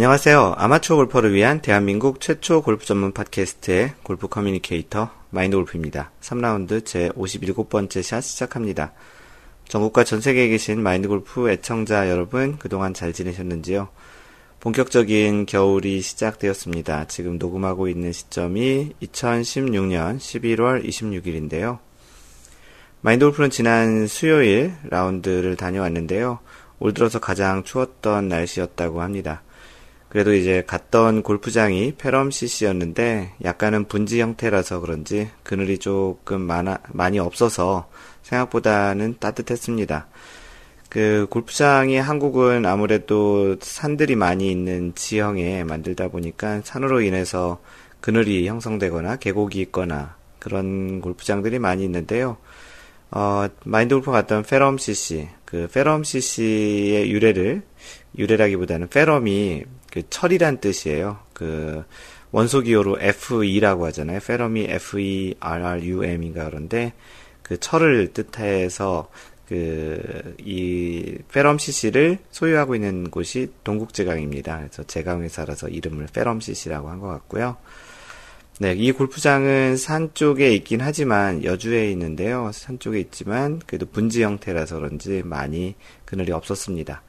안녕하세요. 아마추어 골퍼를 위한 대한민국 최초 골프 전문 팟캐스트의 골프 communicator 마인드 골프입니다. 3라운드 제 57번째 샷 시작합니다. 전국과 전 세계에 계신 마인드 골프 애청자 여러분 그동안 잘 지내셨는지요? 본격적인 겨울이 시작되었습니다. 지금 녹음하고 있는 시점이 2016년 11월 26일인데요. 마인드 골프는 지난 수요일 라운드를 다녀왔는데요. 올 들어서 가장 추웠던 날씨였다고 합니다. 그래도 이제 갔던 골프장이 페럼 CC였는데 약간은 분지 형태라서 그런지 그늘이 조금 많아, 많이 없어서 생각보다는 따뜻했습니다. 그 골프장이 한국은 아무래도 산들이 많이 있는 지형에 만들다 보니까 산으로 인해서 그늘이 형성되거나 계곡이 있거나 그런 골프장들이 많이 있는데요. 어, 마인드 골프 갔던 페럼 CC, 그 페럼 CC의 유래를 유래라기보다는 페럼이 그 철이란 뜻이에요. 그 원소 기호로 FE라고 하잖아요. 페럼이 F-E-R-R-U-M인가 그런데 그 철을 뜻해서 그 이 페럼 CC를 소유하고 있는 곳이 동국제강입니다. 그래서 제강에 살아서 이름을 페럼 CC라고 한 것 같고요. 네, 이 골프장은 산 쪽에 있긴 하지만 여주에 있는데요. 산 쪽에 있지만 그래도 분지 형태라서 그런지 많이 그늘이 없었습니다.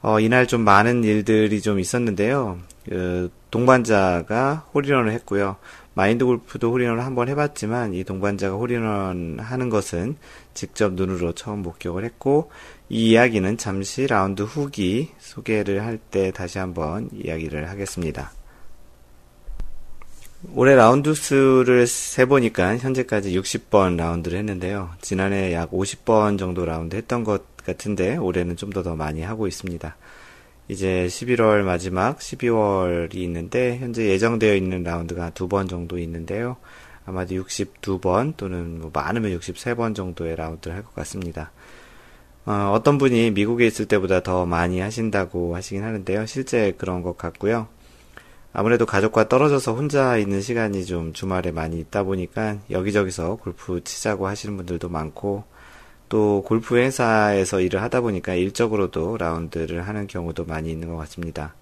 어, 이날 좀 많은 일들이 좀 있었는데요. 그 동반자가 홀인원을 했고요. 마인드 골프도 홀인원을 한번 해봤지만 이 동반자가 홀인원 하는 것은 직접 눈으로 처음 목격을 했고 이 이야기는 잠시 라운드 후기 소개를 할 때 다시 한번 이야기를 하겠습니다. 올해 라운드 수를 세보니까 현재까지 60번 라운드를 했는데요. 지난해 약 50번 정도 라운드 했던 것 같은데 올해는 좀 더 더 많이 하고 있습니다. 이제 11월 마지막 12월이 있는데 현재 예정되어 있는 라운드가 두 번 정도 있는데요. 아마도 62번 또는 뭐 많으면 63번 정도의 라운드를 할 것 같습니다. 어, 떤 분이 미국에 있을 때보다 더 많이 하신다고 하시긴 하는데요. 실제 그런 것 같고요. 아무래도 가족과 떨어져서 혼자 있는 시간이 좀 주말에 많이 있다 보니까 여기저기서 골프 치자고 하시는 분들도 많고 또 골프 회사에서 일을 하다 보니까 일적으로도 라운드를 하는 경우도 많이 있는 것 같습니다.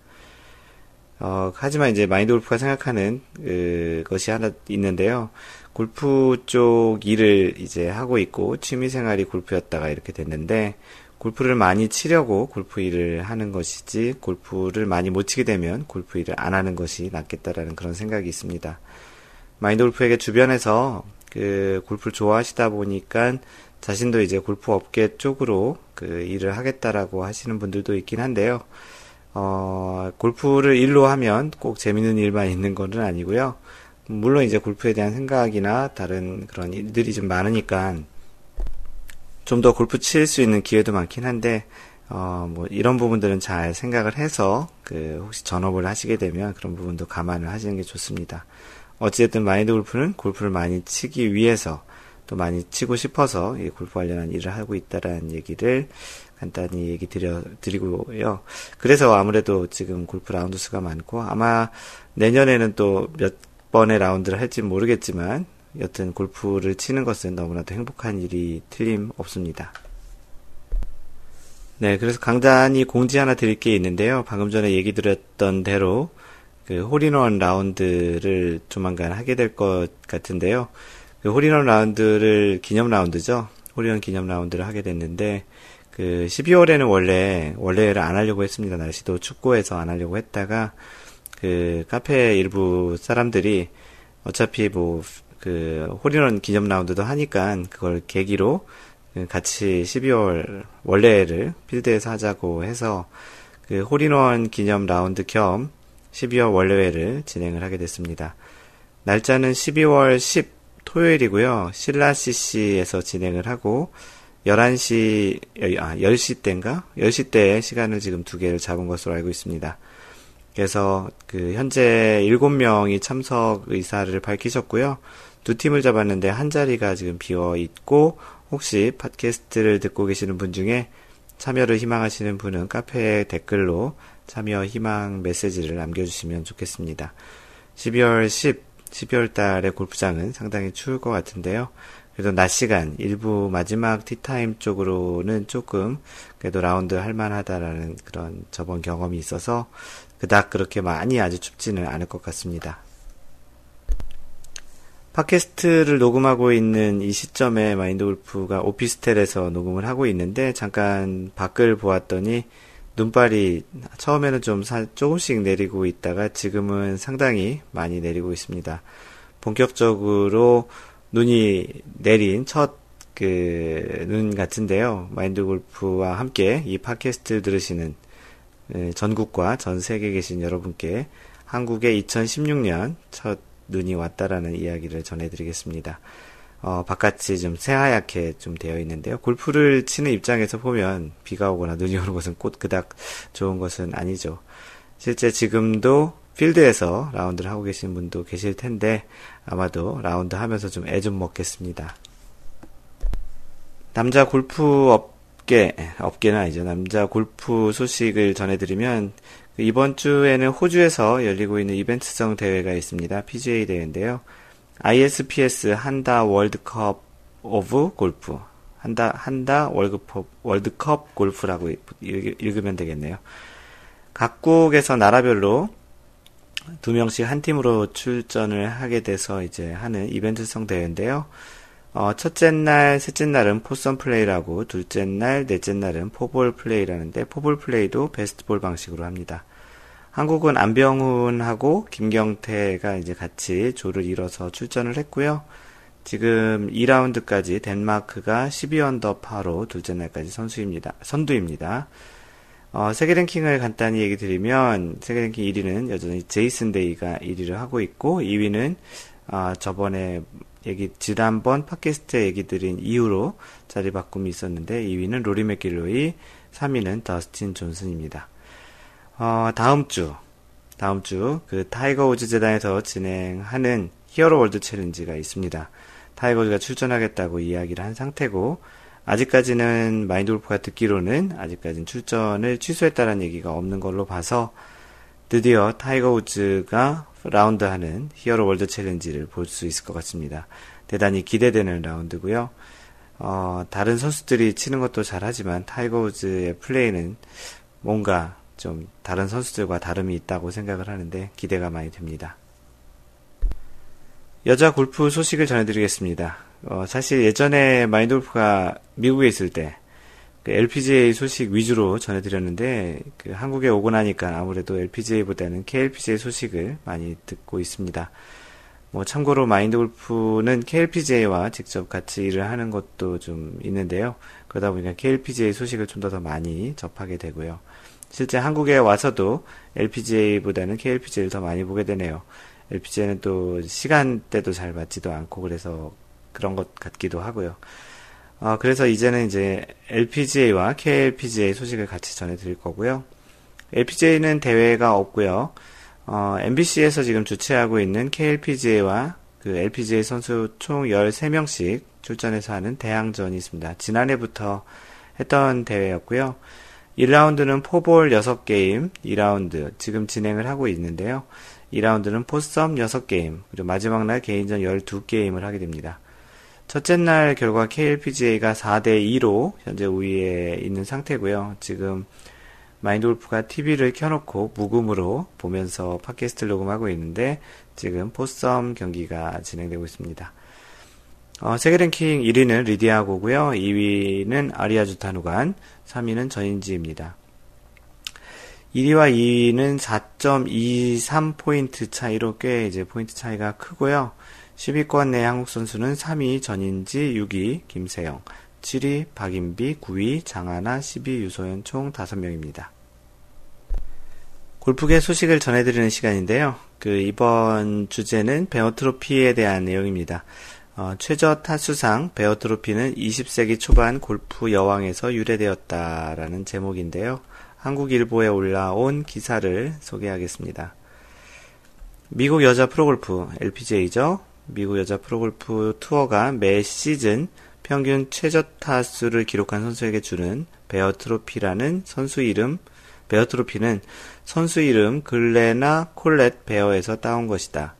어, 하지만 이제 마인드 골프가 생각하는 그 것이 하나 있는데요. 골프 쪽 일을 이제 하고 있고 취미 생활이 골프였다가 이렇게 됐는데 골프를 많이 치려고 골프 일을 하는 것이지 골프를 많이 못 치게 되면 골프 일을 안 하는 것이 낫겠다라는 그런 생각이 있습니다. 마인드 골프에게 주변에서 그 골프를 좋아하시다 보니까 자신도 이제 골프 업계 쪽으로 그 일을 하겠다라고 하시는 분들도 있긴 한데요. 어, 골프를 일로 하면 꼭 재밌는 일만 있는 것은 아니고요. 물론 이제 골프에 대한 생각이나 다른 그런 일들이 좀 많으니까 좀 더 골프 칠 수 있는 기회도 많긴 한데, 어, 뭐, 이런 부분들은 잘 생각을 해서, 그, 혹시 전업을 하시게 되면 그런 부분도 감안을 하시는 게 좋습니다. 어찌됐든 마인드 골프는 골프를 많이 치기 위해서 또 많이 치고 싶어서 이 골프 관련한 일을 하고 있다라는 얘기를 간단히 얘기 드려 드리고요. 그래서 아무래도 지금 골프 라운드 수가 많고 아마 내년에는 또 몇 번의 라운드를 할지 모르겠지만 여튼 골프를 치는 것은 너무나도 행복한 일이 틀림없습니다. 네, 그래서 강단이 공지 하나 드릴 게 있는데요. 방금 전에 얘기 드렸던 대로 그 홀인원 라운드를 조만간 하게 될 것 같은데요. 그 홀인원 라운드를 기념 라운드죠. 홀인원 기념 라운드를 하게 됐는데 그 12월에는 원래 월례를 안 하려고 했습니다. 날씨도 춥고 해서 안 하려고 했다가 그 카페 일부 사람들이 어차피 뭐 그 홀인원 기념 라운드도 하니까 그걸 계기로 같이 12월 월례를 필드에서 하자고 해서 그 홀인원 기념 라운드 겸 12월 원래회를 진행을 하게 됐습니다. 날짜는 12월 10 토요일이고요. 신라 CC에서 진행을 하고 11시 아 10시 때인가? 10시 때 시간을 지금 두 개를 잡은 것으로 알고 있습니다. 그래서 그 현재 7명이 참석 의사를 밝히셨고요. 두 팀을 잡았는데 한 자리가 지금 비어 있고 혹시 팟캐스트를 듣고 계시는 분 중에 참여를 희망하시는 분은 카페에 댓글로 참여 희망 메시지를 남겨주시면 좋겠습니다. 12월 10, 12월 달에 골프장은 상당히 추울 것 같은데요. 그래도 낮 시간, 일부 마지막 티타임 쪽으로는 조금 그래도 라운드 할만하다라는 그런 저번 경험이 있어서 그닥 그렇게 많이 아주 춥지는 않을 것 같습니다. 팟캐스트를 녹음하고 있는 이 시점에 마인드 골프가 오피스텔에서 녹음을 하고 있는데 잠깐 밖을 보았더니 눈발이 처음에는 좀 사, 조금씩 내리고 있다가 지금은 상당히 많이 내리고 있습니다. 본격적으로 눈이 내린 첫 그 눈 같은데요. 마인드 골프와 함께 이 팟캐스트 들으시는 예, 전국과 전 세계에 계신 여러분께 한국의 2016년 첫 눈이 왔다라는 이야기를 전해드리겠습니다. 어, 바깥이 좀 새하얗게 좀 되어 있는데요. 골프를 치는 입장에서 보면 비가 오거나 눈이 오는 것은 꼭 그닥 좋은 것은 아니죠. 실제 지금도 필드에서 라운드를 하고 계신 분도 계실 텐데 아마도 라운드 하면서 좀 애 좀 먹겠습니다. 남자 골프 업계, 업계는 아니죠. 남자 골프 소식을 전해드리면 이번 주에는 호주에서 열리고 있는 이벤트성 대회가 있습니다. PGA 대회인데요. ISPS 한다 월드컵 오브 골프. 한다, 한다 월드컵, 월드컵 골프라고 읽으면 되겠네요. 각국에서 나라별로 두 명씩 한 팀으로 출전을 하게 돼서 이제 하는 이벤트성 대회인데요. 어, 첫째 날, 셋째 날은 포선 플레이라고, 둘째 날, 넷째 날은 포볼 플레이라는데, 포볼 플레이도 베스트볼 방식으로 합니다. 한국은 안병훈하고 김경태가 이제 같이 조를 이뤄서 출전을 했고요. 지금 2라운드까지 덴마크가 12언더파로 둘째 날까지 선수입니다. 선두입니다. 어, 세계 랭킹을 간단히 얘기 드리면 세계 랭킹 1위는 여전히 제이슨 데이가 1위를 하고 있고 2위는 어, 저번에 얘기 지난번 팟캐스트 얘기 드린 이후로 자리 바꿈이 있었는데 2위는 로리 맥길로이, 3위는 더스틴 존슨입니다. 어, 다음 주 다음 주 그 타이거 우즈 재단에서 진행하는 히어로 월드 챌린지가 있습니다. 타이거 우즈가 출전하겠다고 이야기를 한 상태고 아직까지는 마인드 골프가 듣기로는 아직까지는 출전을 취소했다는 얘기가 없는 걸로 봐서 드디어 타이거 우즈가 라운드 하는 히어로 월드 챌린지를 볼 수 있을 것 같습니다. 대단히 기대되는 라운드고요. 어, 다른 선수들이 치는 것도 잘하지만 타이거 우즈의 플레이는 뭔가 좀 다른 선수들과 다름이 있다고 생각을 하는데 기대가 많이 됩니다. 여자 골프 소식을 전해드리겠습니다. 어, 사실 예전에 마인드 골프가 미국에 있을 때 그 LPGA 소식 위주로 전해드렸는데 그 한국에 오고 나니까 아무래도 LPGA보다는 KLPGA 소식을 많이 듣고 있습니다. 뭐 참고로 마인드 골프는 KLPGA와 직접 같이 일을 하는 것도 좀 있는데요. 그러다 보니까 KLPGA 소식을 좀더 많이 접하게 되고요. 실제 한국에 와서도 LPGA보다는 KLPGA를 더 많이 보게 되네요. LPGA는 또 시간대도 잘 맞지도 않고 그래서 그런 것 같기도 하고요. 어, 그래서 이제는 이제 LPGA와 KLPGA 소식을 같이 전해드릴 거고요. LPGA는 대회가 없고요. 어, MBC에서 지금 주최하고 있는 KLPGA와 그 LPGA 선수 총 13명씩 출전해서 하는 대항전이 있습니다. 지난해부터 했던 대회였고요. 1라운드는 포볼 6게임, 2라운드 지금 진행을 하고 있는데요. 2라운드는 포썸 6게임, 그리고 마지막 날 개인전 12게임을 하게 됩니다. 첫째 날 결과 KLPGA가 4대2로 현재 우위에 있는 상태고요. 지금 마인드 골프가 TV를 켜놓고 무금으로 보면서 팟캐스트를 녹음하고 있는데 지금 포썸 경기가 진행되고 있습니다. 어, 세계 랭킹 1위는 리디아고고요. 2위는 아리아주 타누간, 3위는 전인지입니다. 1위와 2위는 4.23포인트 차이로 꽤 이제 포인트 차이가 크고요. 10위권 내 한국 선수는 3위 전인지, 6위 김세영, 7위 박인비, 9위 장하나, 10위 유소연 총 5명입니다. 골프계 소식을 전해드리는 시간인데요. 그 이번 주제는 베어 트로피에 대한 내용입니다. 어, 최저 타수상 베어 트로피는 20세기 초반 골프 여왕에서 유래되었다라는 제목인데요. 한국일보에 올라온 기사를 소개하겠습니다. 미국 여자 프로골프 LPGA죠. 미국 여자 프로골프 투어가 매 시즌 평균 최저 타수를 기록한 선수에게 주는 베어 트로피라는 선수 이름 베어 트로피는 선수 이름 글레나 콜렛 베어에서 따온 것이다.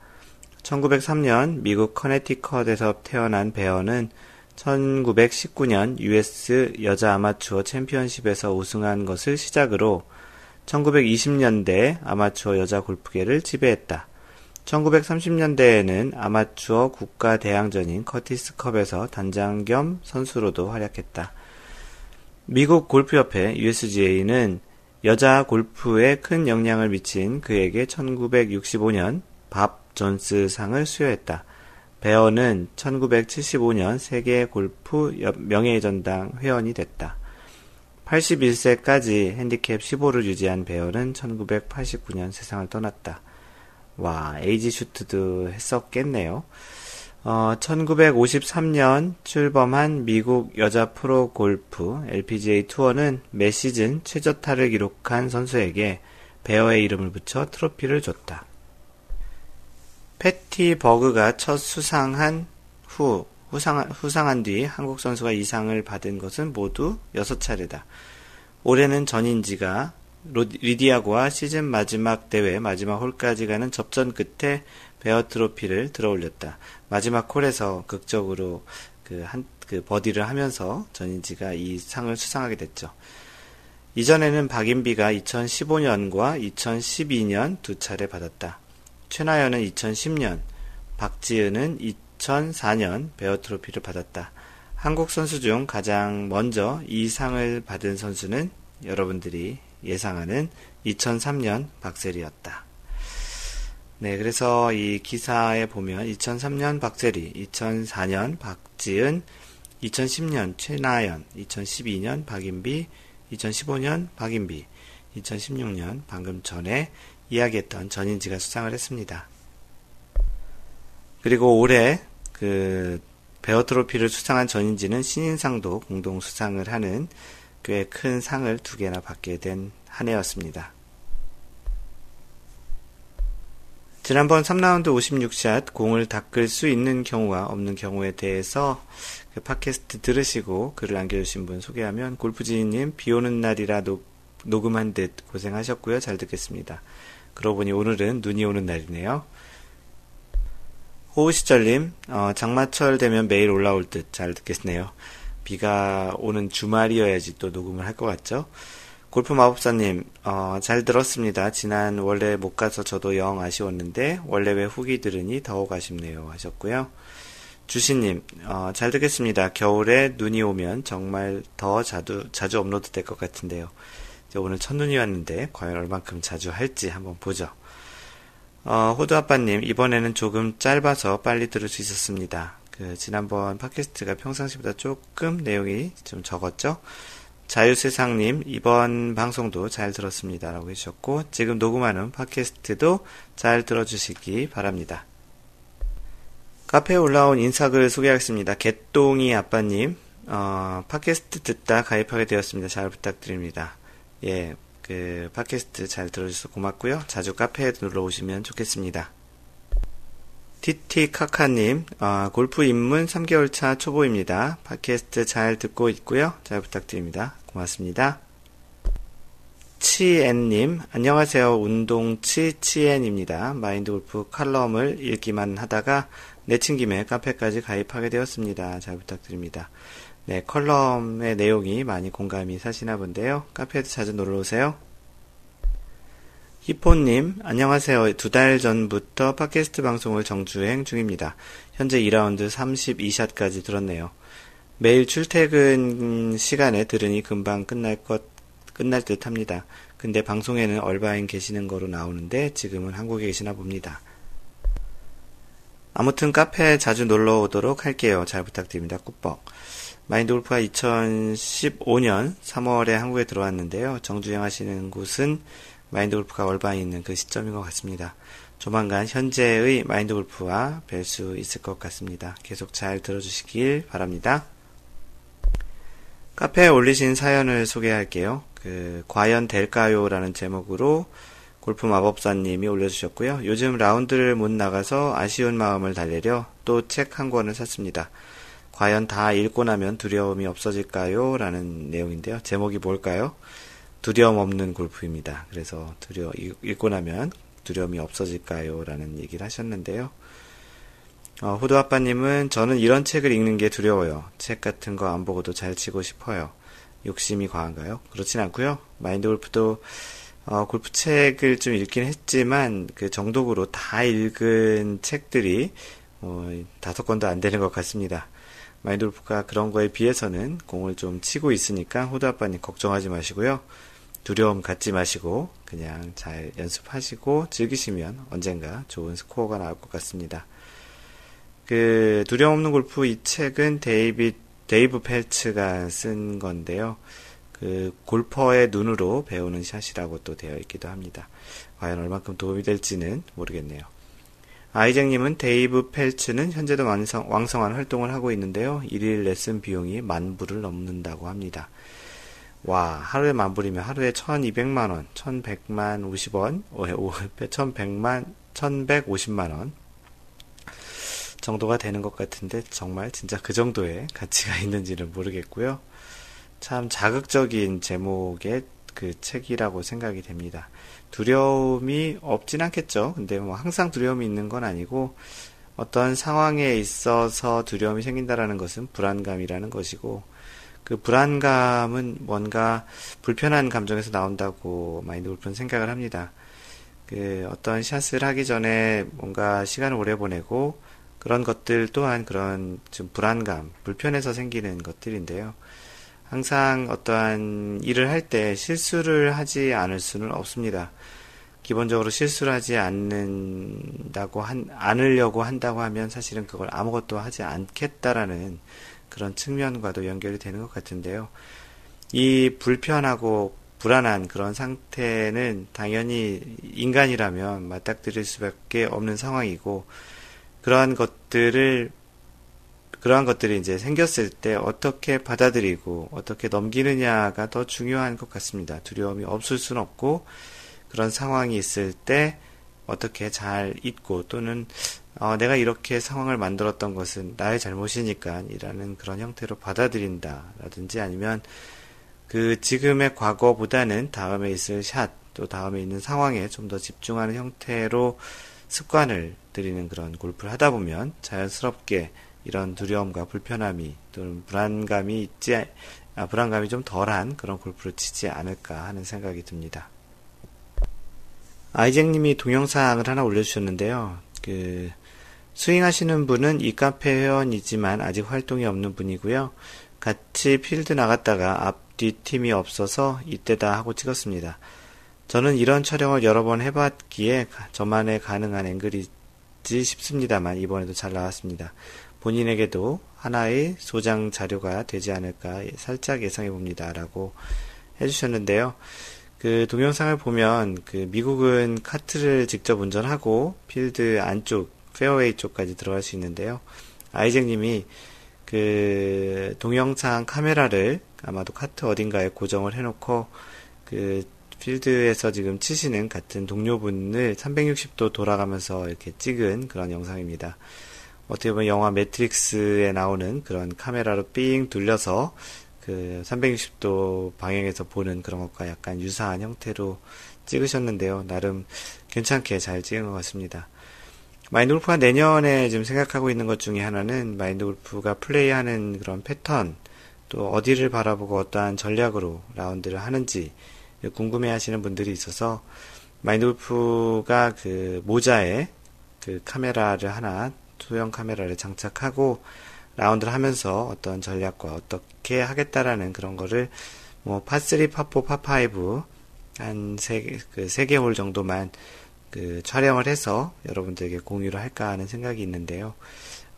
1903년 미국 커네티컷에서 태어난 베어는 1919년 US 여자 아마추어 챔피언십에서 우승한 것을 시작으로 1920년대 아마추어 여자 골프계를 지배했다. 1930년대에는 아마추어 국가 대항전인 커티스컵에서 단장 겸 선수로도 활약했다. 미국 골프협회 USGA는 여자 골프에 큰 영향을 미친 그에게 1965년 밥 존스 상을 수여했다. 베어는 1975년 세계 골프 명예전당 회원이 됐다. 81세까지 핸디캡 15를 유지한 베어는 1989년 세상을 떠났다. 와, age shoot도 했었겠네요. 어, 1953년 출범한 미국 여자 프로 골프 LPGA 투어는 매 시즌 최저타를 기록한 선수에게 베어의 이름을 붙여 트로피를 줬다. 패티 버그가 첫 수상한 후 후상, 후상한 뒤 한국 선수가 이 상을 받은 것은 모두 6차례다. 올해는 전인지가 리디아고와 시즌 마지막 대회 마지막 홀까지 가는 접전 끝에 베어 트로피를 들어 올렸다. 마지막 홀에서 극적으로 그 한, 그 버디를 하면서 전인지가 이 상을 수상하게 됐죠. 이전에는 박인비가 2015년과 2012년 두 차례 받았다. 최나연은 2010년, 박지은은 2004년 베어 트로피를 받았다. 한국 선수 중 가장 먼저 이 상을 받은 선수는 여러분들이 예상하는 2003년 박세리였다. 네, 그래서 이 기사에 보면 2003년 박세리, 2004년 박지은, 2010년 최나연, 2012년 박인비, 2015년 박인비, 2016년 방금 전에 이야기했던 전인지가 수상을 했습니다. 그리고 올해 그 베어 트로피를 수상한 전인지는 신인상도 공동 수상을 하는 꽤 큰 상을 두 개나 받게 된 한 해였습니다. 지난번 3라운드 56샷 공을 닦을 수 있는 경우가 없는 경우에 대해서 그 팟캐스트 들으시고 글을 남겨주신 분 소개하면 골프지님 비 오는 날이라 녹, 녹음한 듯 고생하셨고요. 잘 듣겠습니다. 그러고 보니 오늘은 눈이 오는 날이네요. 호우시절님, 어, 장마철 되면 매일 올라올 듯 잘 듣겠네요. 비가 오는 주말이어야지 또 녹음을 할 것 같죠? 골프 마법사님, 어, 잘 들었습니다. 지난 원래 못 가서 저도 영 아쉬웠는데, 원래 왜 후기 들으니 더욱 아쉽네요. 하셨고요. 주신님, 어, 잘 듣겠습니다. 겨울에 눈이 오면 정말 더 자주, 자주 업로드 될 것 같은데요. 오늘 첫눈이 왔는데, 과연 얼만큼 자주 할지 한번 보죠. 어, 호두 아빠님, 이번에는 조금 짧아서 빨리 들을 수 있었습니다. 그, 지난번 팟캐스트가 평상시보다 조금 내용이 좀 적었죠? 자유세상님, 이번 방송도 잘 들었습니다. 라고 해주셨고, 지금 녹음하는 팟캐스트도 잘 들어주시기 바랍니다. 카페에 올라온 인사글 소개하겠습니다. 개똥이 아빠님, 어, 팟캐스트 듣다 가입하게 되었습니다. 잘 부탁드립니다. 예, 그 팟캐스트 잘 들어주셔서 고맙고요. 자주 카페에 놀러 오시면 좋겠습니다. 티티카카님, 어, 골프 입문 3개월 차 초보입니다. 팟캐스트 잘 듣고 있고요. 잘 부탁드립니다. 고맙습니다. 치엔님, 안녕하세요. 운동치 치엔입니다. 마인드 골프 칼럼을 읽기만 하다가 내친 김에 카페까지 가입하게 되었습니다. 잘 부탁드립니다. 네, 컬럼의 내용이 많이 공감이 가시나 본데요. 카페에도 자주 놀러 오세요. 히포님, 안녕하세요. 두 달 전부터 팟캐스트 방송을 정주행 중입니다. 현재 2라운드 32샷까지 들었네요. 매일 출퇴근 시간에 들으니 금방 끝날 것, 끝날 듯 합니다. 근데 방송에는 얼바인 계시는 거로 나오는데 지금은 한국에 계시나 봅니다. 아무튼 카페에 자주 놀러 오도록 할게요. 잘 부탁드립니다. 꾸뻑. 마인드 골프가 2015년 3월에 한국에 들어왔는데요. 정주행 하시는 곳은 마인드 골프가 얼바에 있는 그 시점인 것 같습니다. 조만간 현재의 마인드 골프와 뵐 수 있을 것 같습니다. 계속 잘 들어주시길 바랍니다. 카페에 올리신 사연을 소개할게요. 그, 과연 될까요? 라는 제목으로 골프 마법사님이 올려주셨고요. 요즘 라운드를 못 나가서 아쉬운 마음을 달래려 또 책 한 권을 샀습니다. 과연 다 읽고 나면 두려움이 없어질까요? 라는 내용인데요. 제목이 뭘까요? 두려움 없는 골프입니다. 그래서 두려, 읽고 나면 두려움이 없어질까요? 라는 얘기를 하셨는데요. 어, 호두 아빠님은 저는 이런 책을 읽는 게 두려워요. 책 같은 거 안 보고도 잘 치고 싶어요. 욕심이 과한가요? 그렇진 않고요. 마인드 골프도 어, 골프 책을 좀 읽긴 했지만 그 정독으로 다 읽은 책들이 어, 다섯 권도 안 되는 것 같습니다. 마인드 골프가 그런 거에 비해서는 공을 좀 치고 있으니까 호두 아빠님 걱정하지 마시고요. 두려움 갖지 마시고 그냥 잘 연습하시고 즐기시면 언젠가 좋은 스코어가 나올 것 같습니다. 그 두려움 없는 골프 이 책은 데이비 데이브 펠츠가 쓴 건데요. 그 골퍼의 눈으로 배우는 샷이라고 또 되어 있기도 합니다. 과연 얼만큼 도움이 될지는 모르겠네요. 아이쟁님은 데이브 펠츠는 현재도 왕성, 왕성한 활동을 하고 있는데요. 일일 레슨 비용이 만 불을 넘는다고 합니다. 와, 하루에 만 불이면 하루에 1200만 원, 1100만 50원, 1100만, 1150만 원 정도가 되는 것 같은데 정말 진짜 그 정도의 가치가 있는지는 모르겠고요. 참 자극적인 제목의 그 책이라고 생각이 됩니다. 두려움이 없진 않겠죠. 근데 뭐 항상 두려움이 있는 건 아니고 어떤 상황에 있어서 두려움이 생긴다라는 것은 불안감이라는 것이고 그 불안감은 뭔가 불편한 감정에서 나온다고 마인드 골프는 생각을 합니다. 그 어떤 샷을 하기 전에 뭔가 시간을 오래 보내고 그런 것들 또한 그런 좀 불안감, 불편해서 생기는 것들인데요. 항상 어떠한 일을 할 때 실수를 하지 않을 수는 없습니다. 기본적으로 실수를 하지 않는다고 한, 않으려고 한다고 하면 사실은 그걸 아무것도 하지 않겠다라는 그런 측면과도 연결이 되는 것 같은데요. 이 불편하고 불안한 그런 상태는 당연히 인간이라면 맞닥뜨릴 수밖에 없는 상황이고 그러한 것들을 그러한 것들이 이제 생겼을 때 어떻게 받아들이고 어떻게 넘기느냐가 더 중요한 것 같습니다. 두려움이 없을 수는 없고 그런 상황이 있을 때 어떻게 잘 잊고 또는 어, 내가 이렇게 상황을 만들었던 것은 나의 잘못이니까 이라는 그런 형태로 받아들인다라든지 아니면 그 지금의 과거보다는 다음에 있을 샷 또 다음에 있는 상황에 좀 더 집중하는 형태로 습관을 들이는 그런 골프를 하다 보면 자연스럽게 이런 두려움과 불편함이 또는 불안감이 있지 아, 불안감이 좀 덜한 그런 골프를 치지 않을까 하는 생각이 듭니다. 아이쟁님이 동영상을 하나 올려주셨는데요. 그 스윙하시는 분은 이 카페 회원이지만 아직 활동이 없는 분이고요. 같이 필드 나갔다가 앞뒤 팀이 없어서 이때다 하고 찍었습니다. 저는 이런 촬영을 여러 번 해봤기에 저만의 가능한 앵글이지 싶습니다만 이번에도 잘 나왔습니다. 본인에게도 하나의 소장 자료가 되지 않을까 살짝 예상해 봅니다. 라고 해주셨는데요. 그 동영상을 보면 그 미국은 카트를 직접 운전하고 필드 안쪽 페어웨이 쪽까지 들어갈 수 있는데요. 아이잭님이 그 동영상 카메라를 아마도 카트 어딘가에 고정을 해놓고 그 필드에서 지금 치시는 같은 동료분을 360도 돌아가면서 이렇게 찍은 그런 영상입니다. 어떻게 보면 영화 매트릭스에 나오는 그런 카메라로 삥 둘려서 그 360도 방향에서 보는 그런 것과 약간 유사한 형태로 찍으셨는데요. 나름 괜찮게 잘 찍은 것 같습니다. 마인드 골프가 내년에 지금 생각하고 있는 것 중에 하나는 마인드 골프가 플레이하는 그런 패턴, 또 어디를 바라보고 어떠한 전략으로 라운드를 하는지 궁금해 하시는 분들이 있어서 마인드 골프가 그 모자에 그 카메라를 하나, 투영 카메라를 장착하고 라운드를 하면서 어떤 전략과 어떻게 하겠다라는 그런 거를 뭐 파3, 파4, 파5 한 세, 그세 개 홀 정도만 그 촬영을 해서 여러분들에게 공유를 할까 하는 생각이 있는데요.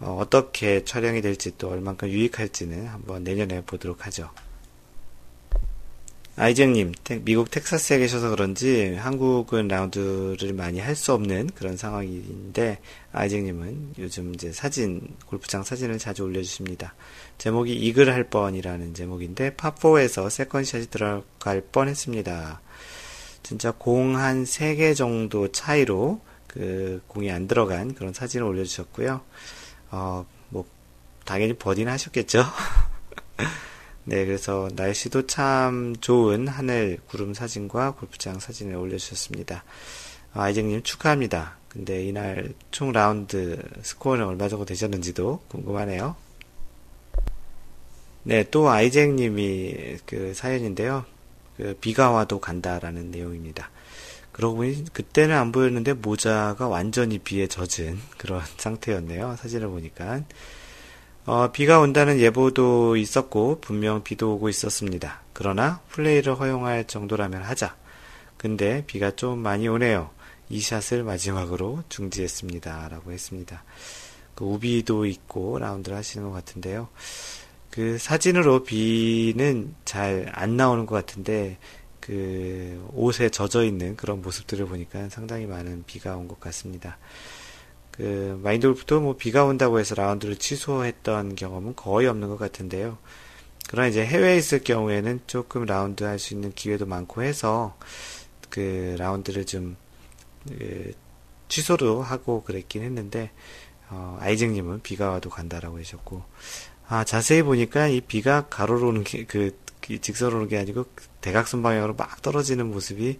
어, 떻게 촬영이 될지 또 얼만큼 유익할지는 한번 내년에 보도록 하죠. 아이젠님, 미국 텍사스에 계셔서 그런지 한국은 라운드를 많이 할 수 없는 그런 상황인데, 아이젠님은 요즘 이제 사진, 골프장 사진을 자주 올려주십니다. 제목이 이글 할 뻔이라는 제목인데, 파4에서 세컨샷이 들어갈 뻔 했습니다. 진짜 공 한 3개 정도 차이로 그 공이 안 들어간 그런 사진을 올려주셨고요. 어, 뭐, 당연히 버디는 하셨겠죠? 네, 그래서 날씨도 참 좋은 하늘 구름 사진과 골프장 사진을 올려주셨습니다. 아, 이정님 축하합니다. 근데 이날 총 라운드 스코어는 얼마 정도 되셨는지도 궁금하네요. 네, 또 아이잭님이 그 사연인데요. 그 비가 와도 간다라는 내용입니다. 그러고 보니 그때는 안 보였는데 모자가 완전히 비에 젖은 그런 상태였네요. 사진을 보니까. 어, 비가 온다는 예보도 있었고 분명 비도 오고 있었습니다. 그러나 플레이를 허용할 정도라면 하자. 근데 비가 좀 많이 오네요. 이 샷을 마지막으로 중지했습니다. 라고 했습니다. 그 우비도 있고 라운드를 하시는 것 같은데요. 그 사진으로 비는 잘 안 나오는 것 같은데 그 옷에 젖어 있는 그런 모습들을 보니까 상당히 많은 비가 온 것 같습니다. 그 마인드 골프도 뭐 비가 온다고 해서 라운드를 취소했던 경험은 거의 없는 것 같은데요. 그러나 이제 해외에 있을 경우에는 조금 라운드 할 수 있는 기회도 많고 해서 그 라운드를 좀 그, 취소도 하고 그랬긴 했는데 어, 아이징님은 비가 와도 간다라고 하셨고 아 자세히 보니까 이 비가 가로로 오는 게, 그, 그 직선으로 오는 게 아니고 대각선 방향으로 막 떨어지는 모습이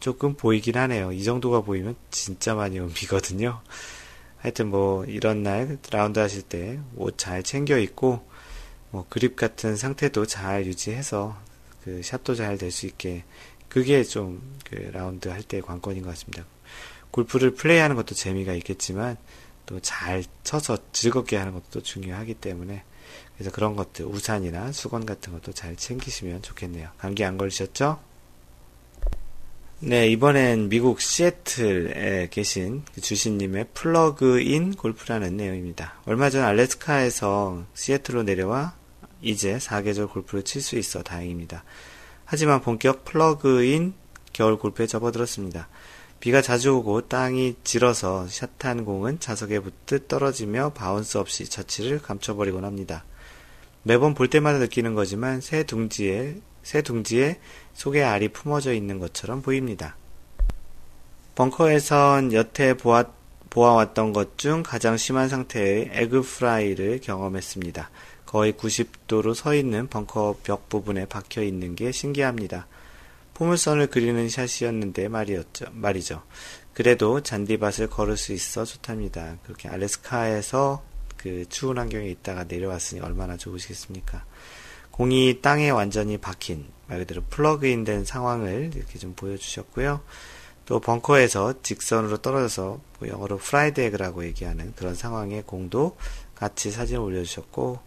조금 보이긴 하네요. 이 정도가 보이면 진짜 많이 온 비거든요. 하여튼 뭐 이런 날 라운드 하실 때 옷 잘 챙겨 입고 뭐 그립 같은 상태도 잘 유지해서 그 샷도 잘 될 수 있게 그게 좀 그 라운드 할 때 관건인 것 같습니다. 골프를 플레이하는 것도 재미가 있겠지만 또 잘 쳐서 즐겁게 하는 것도 중요하기 때문에 그래서 그런 것들 우산이나 수건 같은 것도 잘 챙기시면 좋겠네요. 감기 안 걸리셨죠? 네, 이번엔 미국 시애틀에 계신 그 주신님의 플러그인 골프라는 내용입니다. 얼마 전 알래스카에서 시애틀로 내려와 이제 4계절 골프를 칠 수 있어 다행입니다. 하지만 본격 plug in 겨울 골프에 접어들었습니다. 비가 자주 오고 땅이 질어서 샷한 공은 자석에 붙듯 떨어지며 bounce 없이 자취를 감춰버리곤 합니다. 매번 볼 때마다 느끼는 거지만 새 둥지에 새 둥지에 속에 알이 품어져 있는 것처럼 보입니다. 벙커에선 여태 보아, 보아왔던 것 중 가장 심한 상태의 egg fry를 경험했습니다. 거의 90도로 서 있는 벙커 벽 부분에 박혀 있는 게 신기합니다. 포물선을 그리는 샷이었는데 말이었죠, 말이죠. 그래도 잔디밭을 걸을 수 있어 좋답니다. 그렇게 알래스카에서 그 추운 환경에 있다가 내려왔으니 얼마나 좋으시겠습니까? 공이 땅에 완전히 박힌 말 그대로 plug in 된 상황을 이렇게 좀 보여주셨고요. 또 벙커에서 직선으로 떨어져서 뭐 영어로 fried egg라고 얘기하는 그런 상황의 공도 같이 사진을 올려주셨고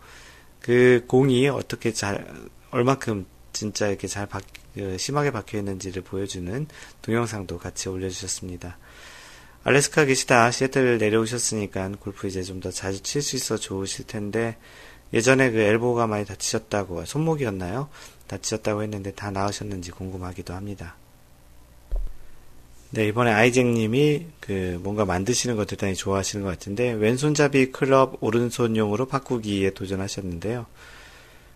그 공이 어떻게 잘 얼마큼 진짜 이렇게 잘 박, 그 심하게 박혀 있는지를 보여주는 동영상도 같이 올려주셨습니다. 알래스카 계시다 시애틀 내려오셨으니까 골프 이제 좀 더 자주 칠 수 있어 좋으실 텐데 예전에 그 엘보가 많이 다치셨다고 손목이었나요? 다치셨다고 했는데 다 나으셨는지 궁금하기도 합니다. 네, 이번에 아이잭님이 그 뭔가 만드시는 것 대단히 좋아하시는 것 같은데 왼손잡이 클럽 오른손용으로 바꾸기에 도전하셨는데요.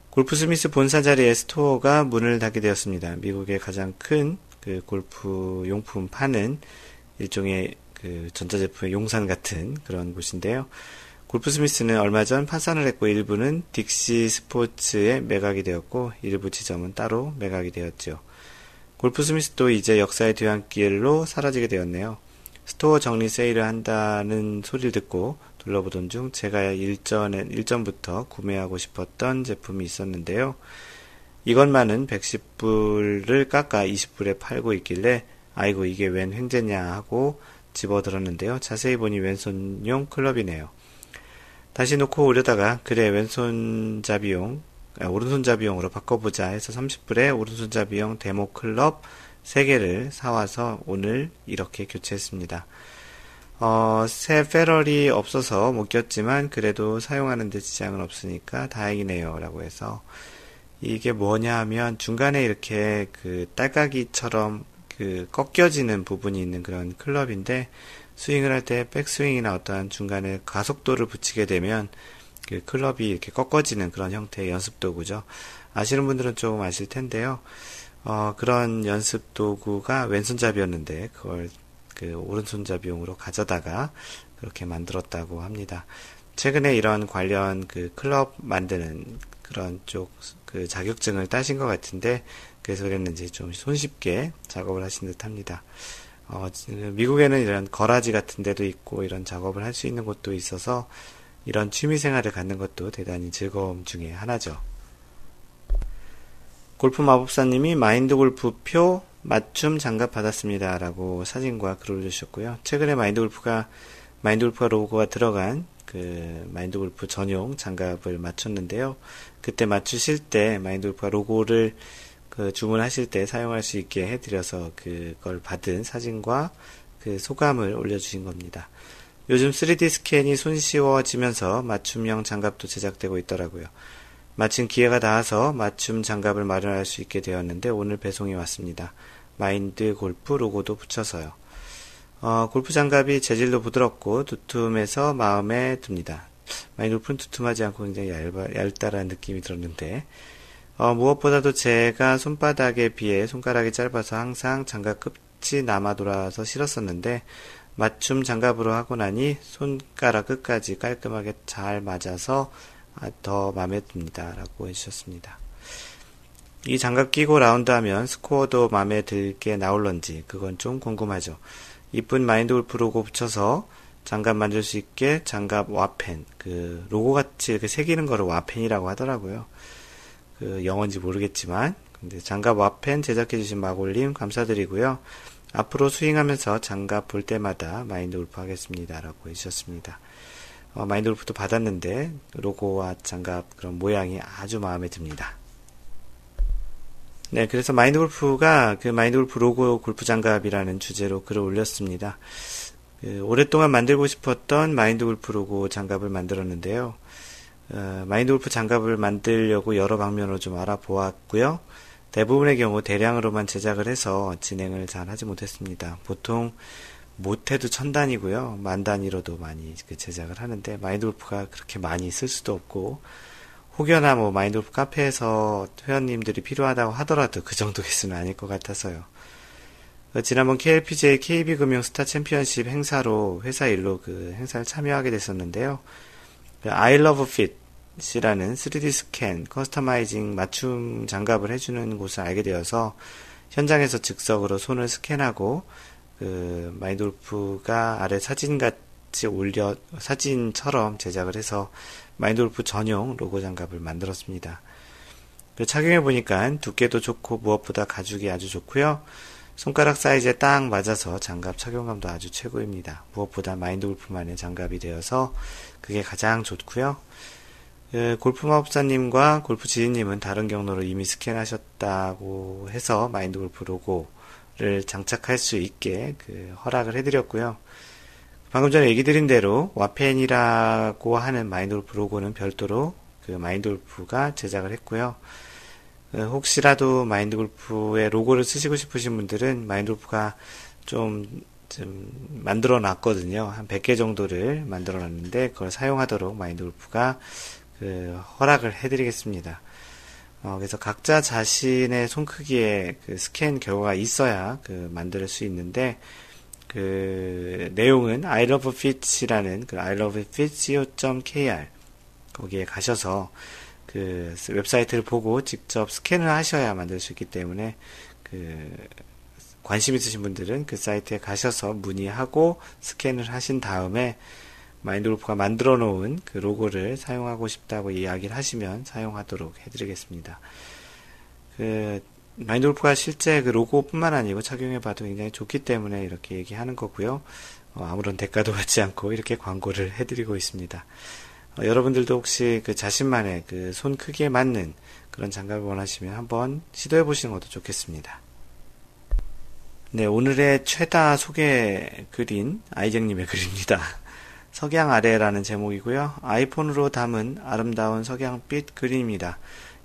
Golfsmith 본사 자리에 store가 문을 닫게 되었습니다. 미국의 가장 큰 그 골프 용품 파는 일종의 그 전자제품의 용산 같은 그런 곳인데요. Golfsmith는 얼마 전 파산을 했고 일부는 Dick's Sports에 매각이 되었고 일부 지점은 따로 매각이 되었죠. Golfsmith도 이제 역사의 뒤안길로 사라지게 되었네요. store 정리 세일을 한다는 소리를 듣고 둘러보던 중 제가 일전에, 일전부터 구매하고 싶었던 제품이 있었는데요. 이것만은 110불을 깎아 20불에 팔고 있길래 아이고 이게 웬 횡재냐 하고 집어들었는데요. 자세히 보니 왼손용 클럽이네요. 다시 놓고 오려다가 그래 왼손잡이용 아, 오른손잡이용으로 바꿔보자 해서 30불에 오른손잡이용 데모 클럽 3개를 사와서 오늘 이렇게 교체했습니다. 어, 새 페럴이 없어서 못 꼈지만 그래도 사용하는데 지장은 없으니까 다행이네요. 라고 해서 이게 뭐냐 하면 중간에 이렇게 그 딸깍이처럼 그 꺾여지는 부분이 있는 그런 클럽인데 스윙을 할 때 백스윙이나 어떠한 중간에 가속도를 붙이게 되면 그 클럽이 이렇게 꺾어지는 그런 형태의 연습 도구죠. 아시는 분들은 조금 아실 텐데요. 어, 그런 연습 도구가 왼손잡이였는데 그걸 그 오른손잡이용으로 가져다가 그렇게 만들었다고 합니다. 최근에 이런 관련 그 클럽 만드는 그런 쪽 그 자격증을 따신 것 같은데 그래서 그랬는지 좀 손쉽게 작업을 하신 듯 합니다. 어, 미국에는 이런 거라지 같은 데도 있고 이런 작업을 할 수 있는 곳도 있어서 이런 취미 생활을 갖는 것도 대단히 즐거움 중에 하나죠. 골프 마법사님이 마인드 골프 표 맞춤 장갑 받았습니다. 라고 사진과 글을 올려주셨고요. 최근에 마인드 골프가, 마인드 골프가 로고가 들어간 그 마인드 골프 전용 장갑을 맞췄는데요. 그때 맞추실 때 마인드 골프가 로고를 그 주문하실 때 사용할 수 있게 해드려서 그걸 받은 사진과 그 소감을 올려주신 겁니다. 요즘 3D 스캔이 손쉬워지면서 맞춤형 장갑도 제작되고 있더라고요. 마침 기회가 닿아서 맞춤 장갑을 마련할 수 있게 되었는데 오늘 배송이 왔습니다. 마인드 골프 로고도 붙여서요. 어, 골프 장갑이 재질도 부드럽고 두툼해서 마음에 듭니다. 마인드 골프는 두툼하지 않고 굉장히 얇아, 얇다라는 느낌이 들었는데 어, 무엇보다도 제가 손바닥에 비해 손가락이 짧아서 항상 장갑 끝이 남아 돌아서 싫었었는데 맞춤 장갑으로 하고 나니 손가락 끝까지 깔끔하게 잘 맞아서 아, 더 마음에 듭니다. 라고 해주셨습니다. 이 장갑 끼고 라운드 하면 스코어도 마음에 들게 나올런지 그건 좀 궁금하죠. 이쁜 마인드 골프 로고 붙여서 장갑 만들 수 있게 장갑 와펜 그 로고 같이 이렇게 새기는 거를 와펜이라고 하더라고요. 그 영어인지 모르겠지만 근데 장갑 와펜 제작해 주신 마골님 감사드리고요. 앞으로 스윙하면서 장갑 볼 때마다 마인드 골프 하겠습니다라고 해주셨습니다. 어, 마인드 골프도 받았는데 로고와 장갑 그런 모양이 아주 마음에 듭니다. 네, 그래서 마인드 골프가 그 마인드 골프 로고 골프 장갑이라는 주제로 글을 올렸습니다. 그 오랫동안 만들고 싶었던 마인드 골프 로고 장갑을 만들었는데요. 어, 마인드 골프 장갑을 만들려고 여러 방면으로 좀 알아보았고요. 대부분의 경우 대량으로만 제작을 해서 진행을 잘 하지 못했습니다. 보통 못해도 천 단위고요. 만 단위로도 많이 그 제작을 하는데 마인드 골프가 그렇게 많이 쓸 수도 없고 혹여나 뭐 마인드 골프 카페에서 회원님들이 필요하다고 하더라도 그 정도 개수는 아닐 것 같아서요. 어, 지난번 KLPGA KB금융 스타 챔피언십 행사로 회사 일로 그 행사를 참여하게 됐었는데요. 그 I love fit이라는 3D 스캔 customizing 맞춤 장갑을 해주는 곳을 알게 되어서 현장에서 즉석으로 손을 스캔하고 그 마인드 골프가 아래 사진 같이 올려 사진처럼 제작을 해서 마인돌프 전용 로고 장갑을 만들었습니다. 그 착용해 보니까 두께도 좋고 무엇보다 가죽이 아주 좋고요. 손가락 사이즈에 딱 맞아서 장갑 착용감도 아주 최고입니다. 무엇보다 마인드 골프만의 장갑이 되어서 그게 가장 좋고요. 그 골프 마법사님과 골프 지인님은 다른 경로로 이미 스캔하셨다고 해서 마인드 골프 로고를 장착할 수 있게 그 허락을 해드렸고요. 방금 전에 얘기 드린 대로 와펜이라고 하는 마인드 골프 로고는 별도로 그 마인드 골프가 제작을 했고요. 어, 혹시라도 마인드 골프의 로고를 쓰시고 싶으신 분들은 마인드 골프가 좀, 좀 만들어 놨거든요. 한 100개 정도를 만들어 놨는데 그걸 사용하도록 마인드 골프가 그 허락을 해드리겠습니다. 어, 그래서 각자 자신의 손 크기의 그 스캔 결과가 있어야 그 만들 수 있는데 그 내용은 I love fit이라는 그 I love fit.co.kr 거기에 가셔서 그 웹사이트를 보고 직접 스캔을 하셔야 만들 수 있기 때문에 그 관심 있으신 분들은 그 사이트에 가셔서 문의하고 스캔을 하신 다음에 마인드골프가 만들어 놓은 그 로고를 사용하고 싶다고 이야기를 하시면 사용하도록 해드리겠습니다. 그 마인드골프가 실제 그 로고뿐만 아니고 착용해 봐도 굉장히 좋기 때문에 이렇게 얘기하는 거고요. 어, 아무런 대가도 받지 않고 이렇게 광고를 해드리고 있습니다. 어, 여러분들도 혹시 그 자신만의 그 손 크기에 맞는 그런 장갑을 원하시면 한번 시도해 보시는 것도 좋겠습니다. 네, 오늘의 최다 소개 글인 아이쟁님의 글입니다. 석양 아래라는 제목이고요. 아이폰으로 담은 아름다운 석양빛 그림입니다.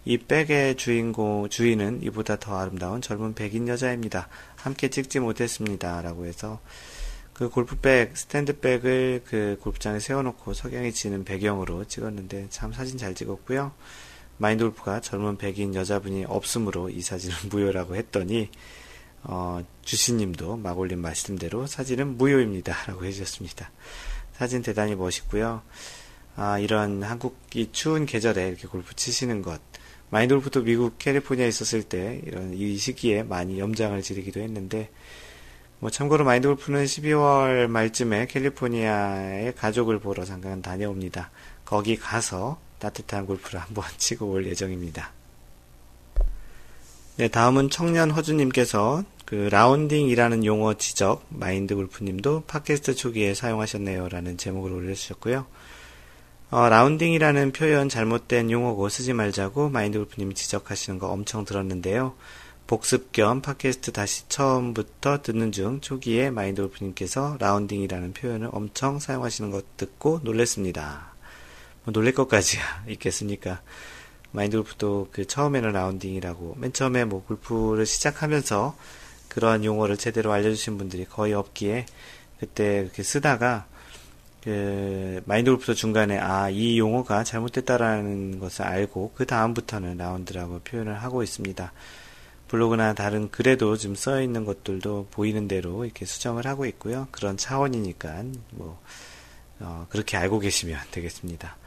이 백의 주인공, 주인은 이보다 더 아름다운 젊은 백인 여자입니다. 함께 찍지 못했습니다. 라고 해서 그 골프백, 스탠드백을 그 골프장에 세워놓고 석양이 지는 배경으로 찍었는데 참 사진 잘 찍었고요. 마인드 골프가 젊은 백인 여자분이 없으므로 이 사진은 무효라고 했더니 어, 주시님도 막 올린 말씀대로 사진은 무효입니다. 라고 해주셨습니다. 사진 대단히 멋있고요. 아, 이런 한국이 추운 계절에 이렇게 골프 치시는 것. 마인드 골프도 미국 캘리포니아에 있었을 때 이런 이 시기에 많이 염장을 지르기도 했는데 뭐 참고로 마인드 골프는 12월 말쯤에 캘리포니아에 가족을 보러 잠깐 다녀옵니다. 거기 가서 따뜻한 골프를 한번 치고 올 예정입니다. 네, 다음은 청년 허주님께서 그 라운딩이라는 용어 지적 마인드 골프님도 팟캐스트 초기에 사용하셨네요라는 제목을 올려주셨고요. 어, 라운딩이라는 표현 잘못된 용어고 쓰지 말자고 마인드 골프님이 지적하시는 거 엄청 들었는데요. 복습 겸 팟캐스트 다시 처음부터 듣는 중 초기에 마인드 골프님께서 라운딩이라는 표현을 엄청 사용하시는 것 듣고 놀랬습니다. 뭐 놀랄 것까지야 있겠습니까? 마인드 골프도 그 처음에는 라운딩이라고 맨 처음에 뭐 골프를 시작하면서 그러한 용어를 제대로 알려주신 분들이 거의 없기에 그때 그렇게 쓰다가 그 마인드 골프도 중간에 아 이 용어가 잘못됐다라는 것을 알고 그 다음부터는 라운드라고 표현을 하고 있습니다. 블로그나 다른 글에도 좀써 있는 것들도 보이는 대로 이렇게 수정을 하고 있고요. 그런 차원이니까 뭐 어, 그렇게 알고 계시면 되겠습니다.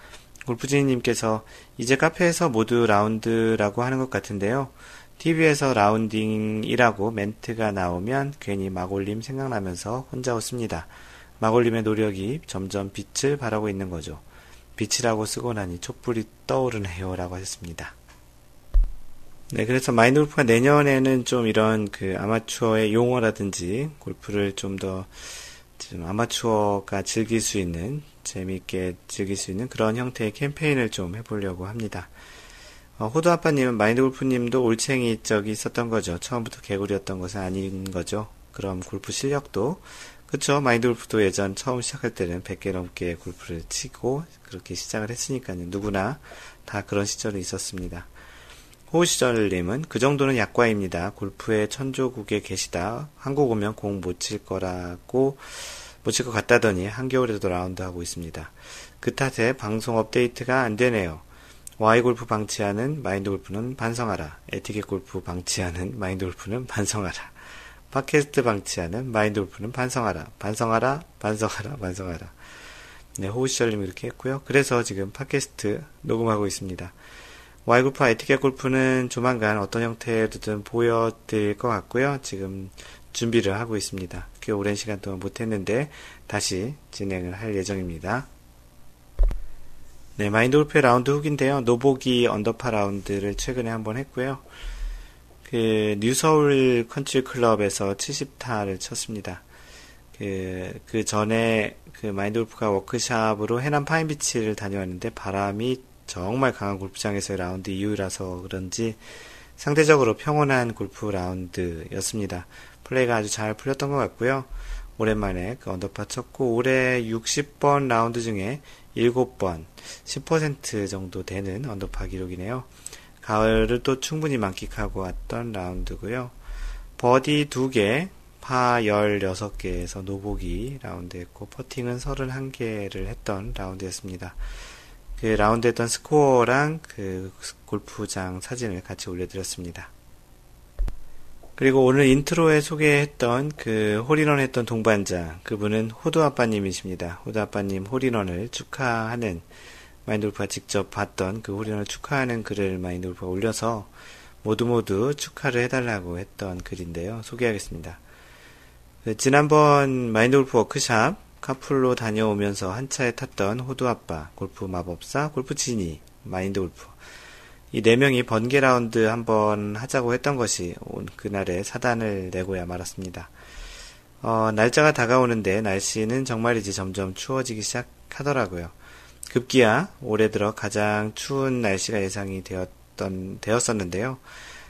골프지님께서 이제 카페에서 모두 라운드라고 하는 것 같은데요. TV에서 라운딩이라고 멘트가 나오면 괜히 마골림 생각나면서 혼자 웃습니다. 마골림의 노력이 점점 빛을 발하고 있는 거죠. 빛이라고 쓰고 나니 촛불이 떠오르네요. 라고 하셨습니다. 네, 그래서 마인드 골프가 내년에는 좀 이런 그 아마추어의 용어라든지 골프를 좀더좀 아마추어가 즐길 수 있는 재미있게 즐길 수 있는 그런 형태의 캠페인을 좀 해보려고 합니다. 어, 호두 아빠님은 마인드 골프님도 올챙이 적이 있었던 거죠. 처음부터 개구리였던 것은 아닌 거죠. 그럼 골프 실력도 그쵸 마인드 골프도 예전 처음 시작할 때는 100개 넘게 골프를 치고 그렇게 시작을 했으니까요. 누구나 다 그런 시절이 있었습니다. 호시절님은 그 정도는 약과입니다. 골프의 천조국에 계시다. 한국 오면 공 못 칠 거라고 못칠것 같다더니 한겨울에 도 라운드 하고 있습니다. 그 탓에 방송 업데이트가 안 되네요. Y 골프 방치하는 마인드 골프는 반성하라. 에티켓 골프 방치하는 마인드 골프는 반성하라. 팟캐스트 방치하는 마인드 골프는 반성하라. 반성하라. 반성하라. 반성하라. 네, 호시절님 이렇게 했고요. 그래서 지금 팟캐스트 녹음하고 있습니다. Y골프와 에티켓 골프는 조만간 어떤 형태로든 보여드릴 것 같고요. 지금 준비를 하고 있습니다. 꽤 오랜 시간 동안 못했는데 다시 진행을 할 예정입니다. 네, 마인드 골프의 라운드 후기인데요. 노보기 언더파 라운드를 최근에 한번 했고요. 그 뉴서울 컨트리 클럽에서 70타를 쳤습니다. 그, 그 전에 그 마인드 골프가 워크샵으로 해남 파인비치를 다녀왔는데 바람이 정말 강한 골프장에서의 라운드 이후라서 그런지 상대적으로 평온한 골프 라운드였습니다. 플레이가 아주 잘 풀렸던 것 같고요. 오랜만에 그 언더파 쳤고 올해 60번 라운드 중에 7번 10% 정도 되는 언더파 기록이네요. 가을을 또 충분히 만끽하고 왔던 라운드고요. 버디 2개, 파 16개에서 노보기 라운드였고 퍼팅은 31개를 했던 라운드였습니다. 그 라운드 했던 스코어랑 그 골프장 사진을 같이 올려드렸습니다. 그리고 오늘 인트로에 소개했던 그 홀인원 했던 동반자, 그분은 호두 아빠님이십니다. 호두 아빠님 홀인원을 축하하는 마인드 골프가 직접 봤던 그 홀인원을 축하하는 글을 마인드 골프가 올려서 모두 모두 축하를 해달라고 했던 글인데요. 소개하겠습니다. 그 지난번 마인드 골프 워크샵 카풀로 다녀오면서 한 차에 탔던 호두 아빠, 골프 마법사, 골프 지니, 마인드 골프. 이 네 명이 번개 라운드 한번 하자고 했던 것이 온 그날에 사단을 내고야 말았습니다. 어, 날짜가 다가오는데 날씨는 정말이지 점점 추워지기 시작하더라고요. 급기야 올해 들어 가장 추운 날씨가 예상이 되었던, 되었었는데요.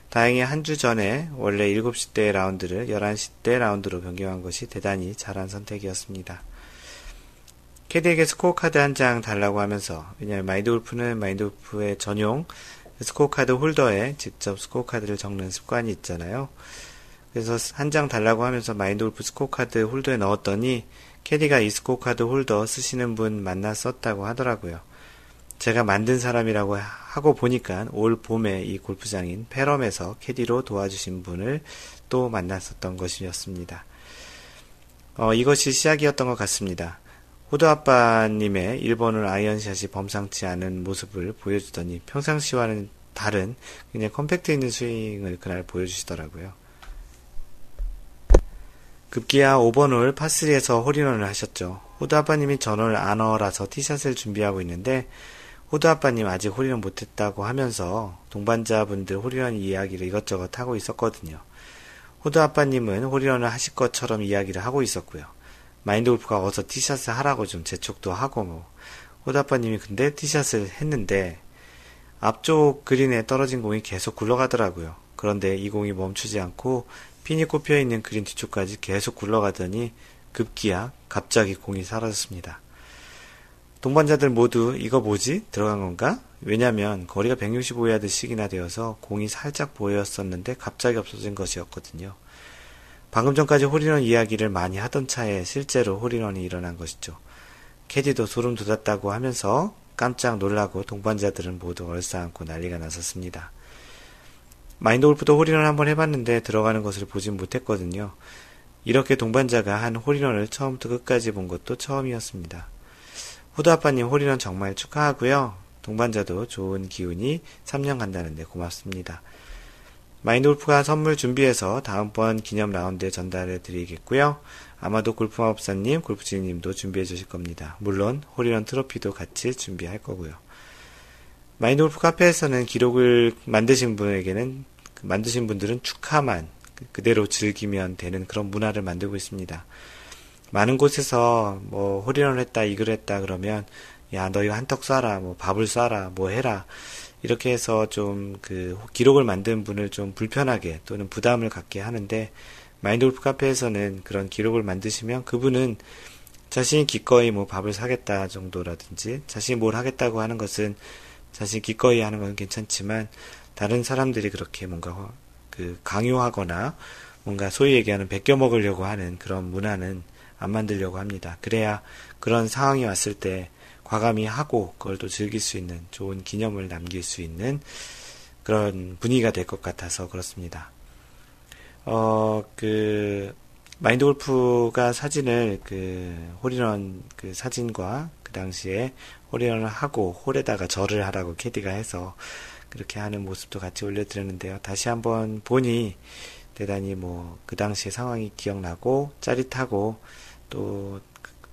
다행히 한 주 전에 원래 7시 대 라운드를 11시 대 라운드로 변경한 것이 대단히 잘한 선택이었습니다. 캐디에게 스코어 카드 한 장 달라고 하면서 왜냐하면 마인드 골프는 마인드 골프의 전용 스코어 카드 홀더에 직접 스코어 카드를 적는 습관이 있잖아요. 그래서 한 장 달라고 하면서 마인드 골프 스코어 카드 홀더에 넣었더니 캐디가 이 스코어 카드 홀더 쓰시는 분 만났었다고 하더라고요. 제가 만든 사람이라고 하고 보니까 올 봄에 이 골프장인 페럼에서 캐디로 도와주신 분을 또 만났었던 것이었습니다. 어, 이것이 시작이었던 것 같습니다. 호두 아빠님의 일번 홀 아이언샷이 범상치 않은 모습을 보여주더니 평상시와는 다른 그냥 임팩트 있는 스윙을 그날 보여주시더라고요. 급기야 5번 홀 파3에서 홀인원을 하셨죠. 호두 아빠님이 전 홀 honor라서 티샷을 준비하고 있는데 호두 아빠님 아직 홀인원 못했다고 하면서 동반자분들 홀인원 이야기를 이것저것 하고 있었거든요. 호두 아빠님은 홀인원을 하실 것처럼 이야기를 하고 있었고요. 마인드 골프가 어서 티샷을 하라고 좀 재촉도 하고 뭐 호두 아빠님이 근데 티샷을 했는데 앞쪽 그린에 떨어진 공이 계속 굴러가더라고요. 그런데 이 공이 멈추지 않고 핀이 꼽혀 있는 그린 뒤쪽까지 계속 굴러가더니 급기야 갑자기 공이 사라졌습니다. 동반자들 모두 이거 뭐지? 들어간 건가? 왜냐면 거리가 165야드씩이나 되어서 공이 살짝 보였었는데 갑자기 없어진 것이었거든요. 방금 전까지 홀인원 이야기를 많이 하던 차에 실제로 홀인원이 일어난 것이죠. 캐디도 소름 돋았다고 하면서 깜짝 놀라고 동반자들은 모두 얼싸안고 난리가 났었습니다. 마인드 골프도 홀인원 한번 해봤는데 들어가는 것을 보진 못했거든요. 이렇게 동반자가 한 홀인원을 처음부터 끝까지 본 것도 처음이었습니다. 호두 아빠님 홀인원 정말 축하하고요. 동반자도 좋은 기운이 3년 간다는데 고맙습니다. 마인드 골프가 선물 준비해서 다음번 기념 라운드에 전달해 드리겠고요. 아마도 골프마법사님, 골프 지니님도 준비해 주실 겁니다. 물론 홀인원 트로피도 같이 준비할 거고요. 마인드 골프 카페에서는 기록을 만드신 분에게는 만드신 분들은 축하만 그대로 즐기면 되는 그런 문화를 만들고 있습니다. 많은 곳에서 뭐 홀인원 했다 이글 했다 그러면 야너 이거 한턱 쏴라 뭐 밥을 쏴라 뭐 해라 이렇게 해서 좀 그 기록을 만든 분을 좀 불편하게 또는 부담을 갖게 하는데 마인드 골프 카페에서는 그런 기록을 만드시면 그분은 자신이 기꺼이 뭐 밥을 사겠다 정도라든지 자신이 뭘 하겠다고 하는 것은 자신이 기꺼이 하는 건 괜찮지만 다른 사람들이 그렇게 뭔가 그 강요하거나 뭔가 소위 얘기하는 베껴 먹으려고 하는 그런 문화는 안 만들려고 합니다. 그래야 그런 상황이 왔을 때 과감히 하고 그걸 또 즐길 수 있는 좋은 기념을 남길 수 있는 그런 분위기가 될 것 같아서 그렇습니다. 어, 그, 마인드 골프가 사진을 그 홀인원 그 사진과 그 당시에 홀인원을 하고 홀에다가 절을 하라고 캐디가 해서 그렇게 하는 모습도 같이 올려드렸는데요. 다시 한번 보니 대단히 뭐 그 당시의 상황이 기억나고 짜릿하고 또,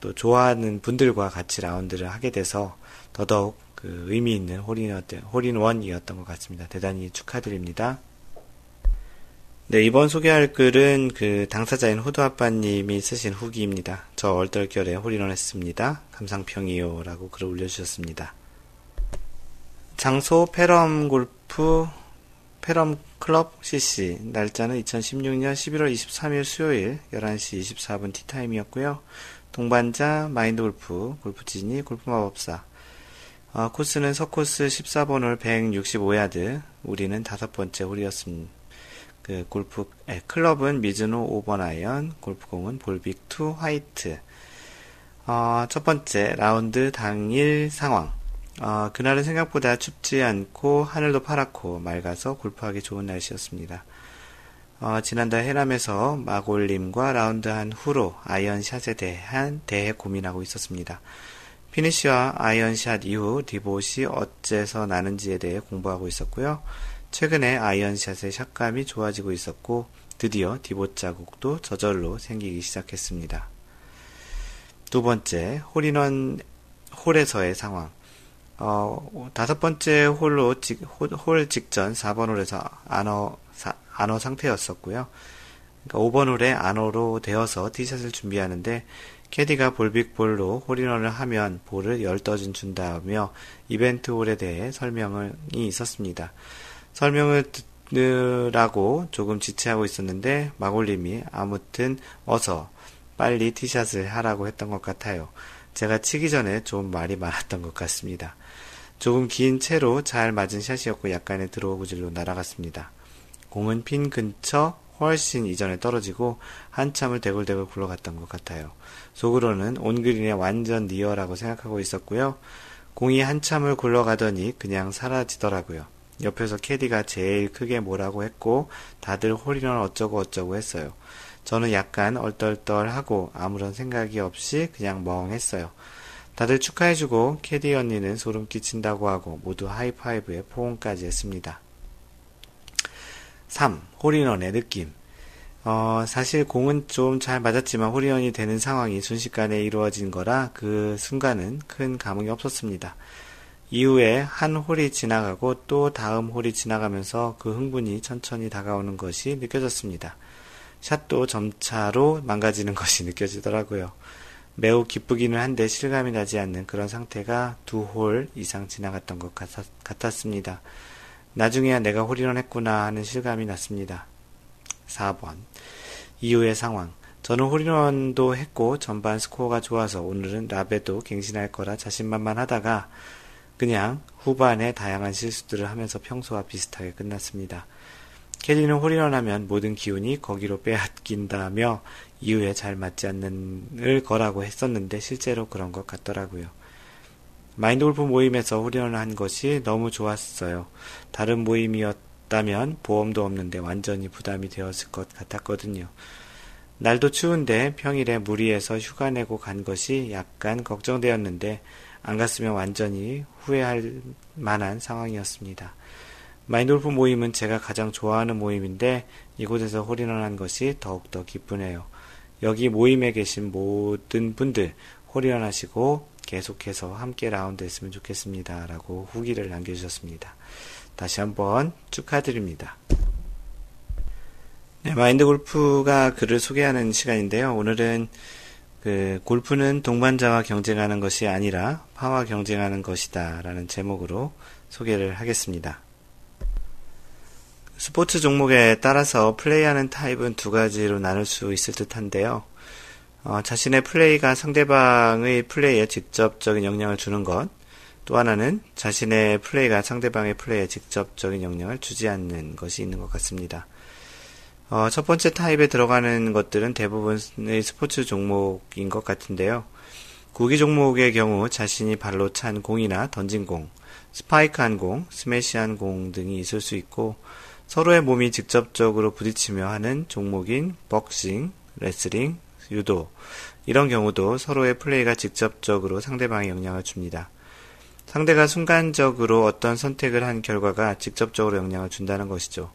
또 좋아하는 분들과 같이 라운드를 하게 돼서 더더욱 그 의미 있는 홀인, 홀인원이었던 것 같습니다. 대단히 축하드립니다. 네, 이번 소개할 글은 그 당사자인 호두 아빠님이 쓰신 후기입니다. 저 얼떨결에 홀인원 했습니다. 감상평이요. 라고 글을 올려주셨습니다. 장소 페럼 골프 페럼 클럽 CC 날짜는 2016년 11월 23일 수요일 11시 24분 티타임이었고요. 동반자 마인드 골프 골프 지니 골프 마법사 어, 코스는 서코스 14번 홀 165야드 우리는 다섯 번째 홀이었습니다. 그 골프 에, 클럽은 미즈노 5번 아이언 골프공은 볼빅 2 화이트 어, 첫 번째 라운드 당일 상황 어, 그날은 생각보다 춥지 않고 하늘도 파랗고 맑아서 골프하기 좋은 날씨였습니다. 어, 지난달 해남에서 마골님과 라운드한 후로 아이언샷에 대한 대해 고민하고 있었습니다. 피니쉬와 아이언샷 이후 디봇이 어째서 나는지에 대해 공부하고 있었고요. 최근에 아이언샷의 샷감이 좋아지고 있었고 드디어 디봇 자국도 저절로 생기기 시작했습니다. 두 번째, 홀인원 홀에서의 상황. 어, 다섯 번째 홀로 직, 홀, 직전 4번 홀에서 안어, 사, 안어 상태였었고요. 그러니까 5번 홀에 honor로 되어서 티샷을 준비하는데 캐디가 볼빅볼로 홀인원을 하면 볼을 10 dozen 준다며 이벤트 홀에 대해 설명이 있었습니다. 설명을 듣느라고 조금 지체하고 있었는데 마골님이 아무튼 어서 빨리 티샷을 하라고 했던 것 같아요. 제가 치기 전에 좀 말이 많았던 것 같습니다. 조금 긴 채로 잘 맞은 샷이었고 약간의 드로우 구질로 날아갔습니다. 공은 핀 근처 훨씬 이전에 떨어지고 한참을 대굴대굴 굴러갔던 것 같아요. 속으로는 온그린에 완전 near라고 생각하고 있었고요. 공이 한참을 굴러가더니 그냥 사라지더라고요. 옆에서 캐디가 제일 크게 뭐라고 했고 다들 홀이런 어쩌고 어쩌고 했어요. 저는 약간 얼떨떨하고 아무런 생각이 없이 그냥 멍했어요. 다들 축하해주고 캐디 언니는 소름 끼친다고 하고 모두 하이파이브에 포옹까지 했습니다. 3. 홀인원의 느낌 어, 사실 공은 좀 잘 맞았지만 홀인원이 되는 상황이 순식간에 이루어진 거라 그 순간은 큰 감흥이 없었습니다. 이후에 한 홀이 지나가고 또 다음 홀이 지나가면서 그 흥분이 천천히 다가오는 것이 느껴졌습니다. 샷도 점차로 망가지는 것이 느껴지더라고요. 매우 기쁘기는 한데 실감이 나지 않는 그런 상태가 두 홀 이상 지나갔던 것 같았, 습니다 나중에야 내가 홀인원 했구나 하는 실감이 났습니다. 4번. 이후의 상황. 저는 홀인원도 했고 전반 스코어가 좋아서 오늘은 라베도 갱신할 거라 자신만만 하다가 그냥 후반에 다양한 실수들을 하면서 평소와 비슷하게 끝났습니다. 캐디는 홀인원 하면 모든 기운이 거기로 빼앗긴다며 이후에 잘 맞지 않는 거라고 했었는데 실제로 그런 것 같더라고요. 마인드 골프 모임에서 홀인원을 한 것이 너무 좋았어요. 다른 모임이었다면 보험도 없는데 완전히 부담이 되었을 것 같았거든요. 날도 추운데 평일에 무리해서 휴가 내고 간 것이 약간 걱정되었는데 안 갔으면 완전히 후회할 만한 상황이었습니다. 마인드골프 모임은 제가 가장 좋아하는 모임인데 이곳에서 홀인원한 것이 더욱더 기쁘네요. 여기 모임에 계신 모든 분들 홀인원 하시고 계속해서 함께 라운드 했으면 좋겠습니다. 라고 후기를 남겨주셨습니다. 다시 한번 축하드립니다. 네, 마인드 골프가 글을 소개하는 시간인데요. 오늘은 그 골프는 동반자와 경쟁하는 것이 아니라 파와 경쟁하는 것이다 라는 제목으로 소개를 하겠습니다. 스포츠 종목에 따라서 플레이하는 타입은 두 가지로 나눌 수 있을 듯 한데요. 어, 자신의 플레이가 상대방의 플레이에 직접적인 영향을 주는 것, 또 하나는 자신의 플레이가 상대방의 플레이에 직접적인 영향을 주지 않는 것이 있는 것 같습니다. 어, 첫 번째 타입에 들어가는 것들은 대부분의 스포츠 종목인 것 같은데요. 구기 종목의 경우 자신이 발로 찬 공이나 던진 공, 스파이크한 공, 스매시한 공 등이 있을 수 있고 서로의 몸이 직접적으로 부딪히며 하는 종목인 복싱, 레슬링, 유도 이런 경우도 서로의 플레이가 직접적으로 상대방에 영향을 줍니다. 상대가 순간적으로 어떤 선택을 한 결과가 직접적으로 영향을 준다는 것이죠.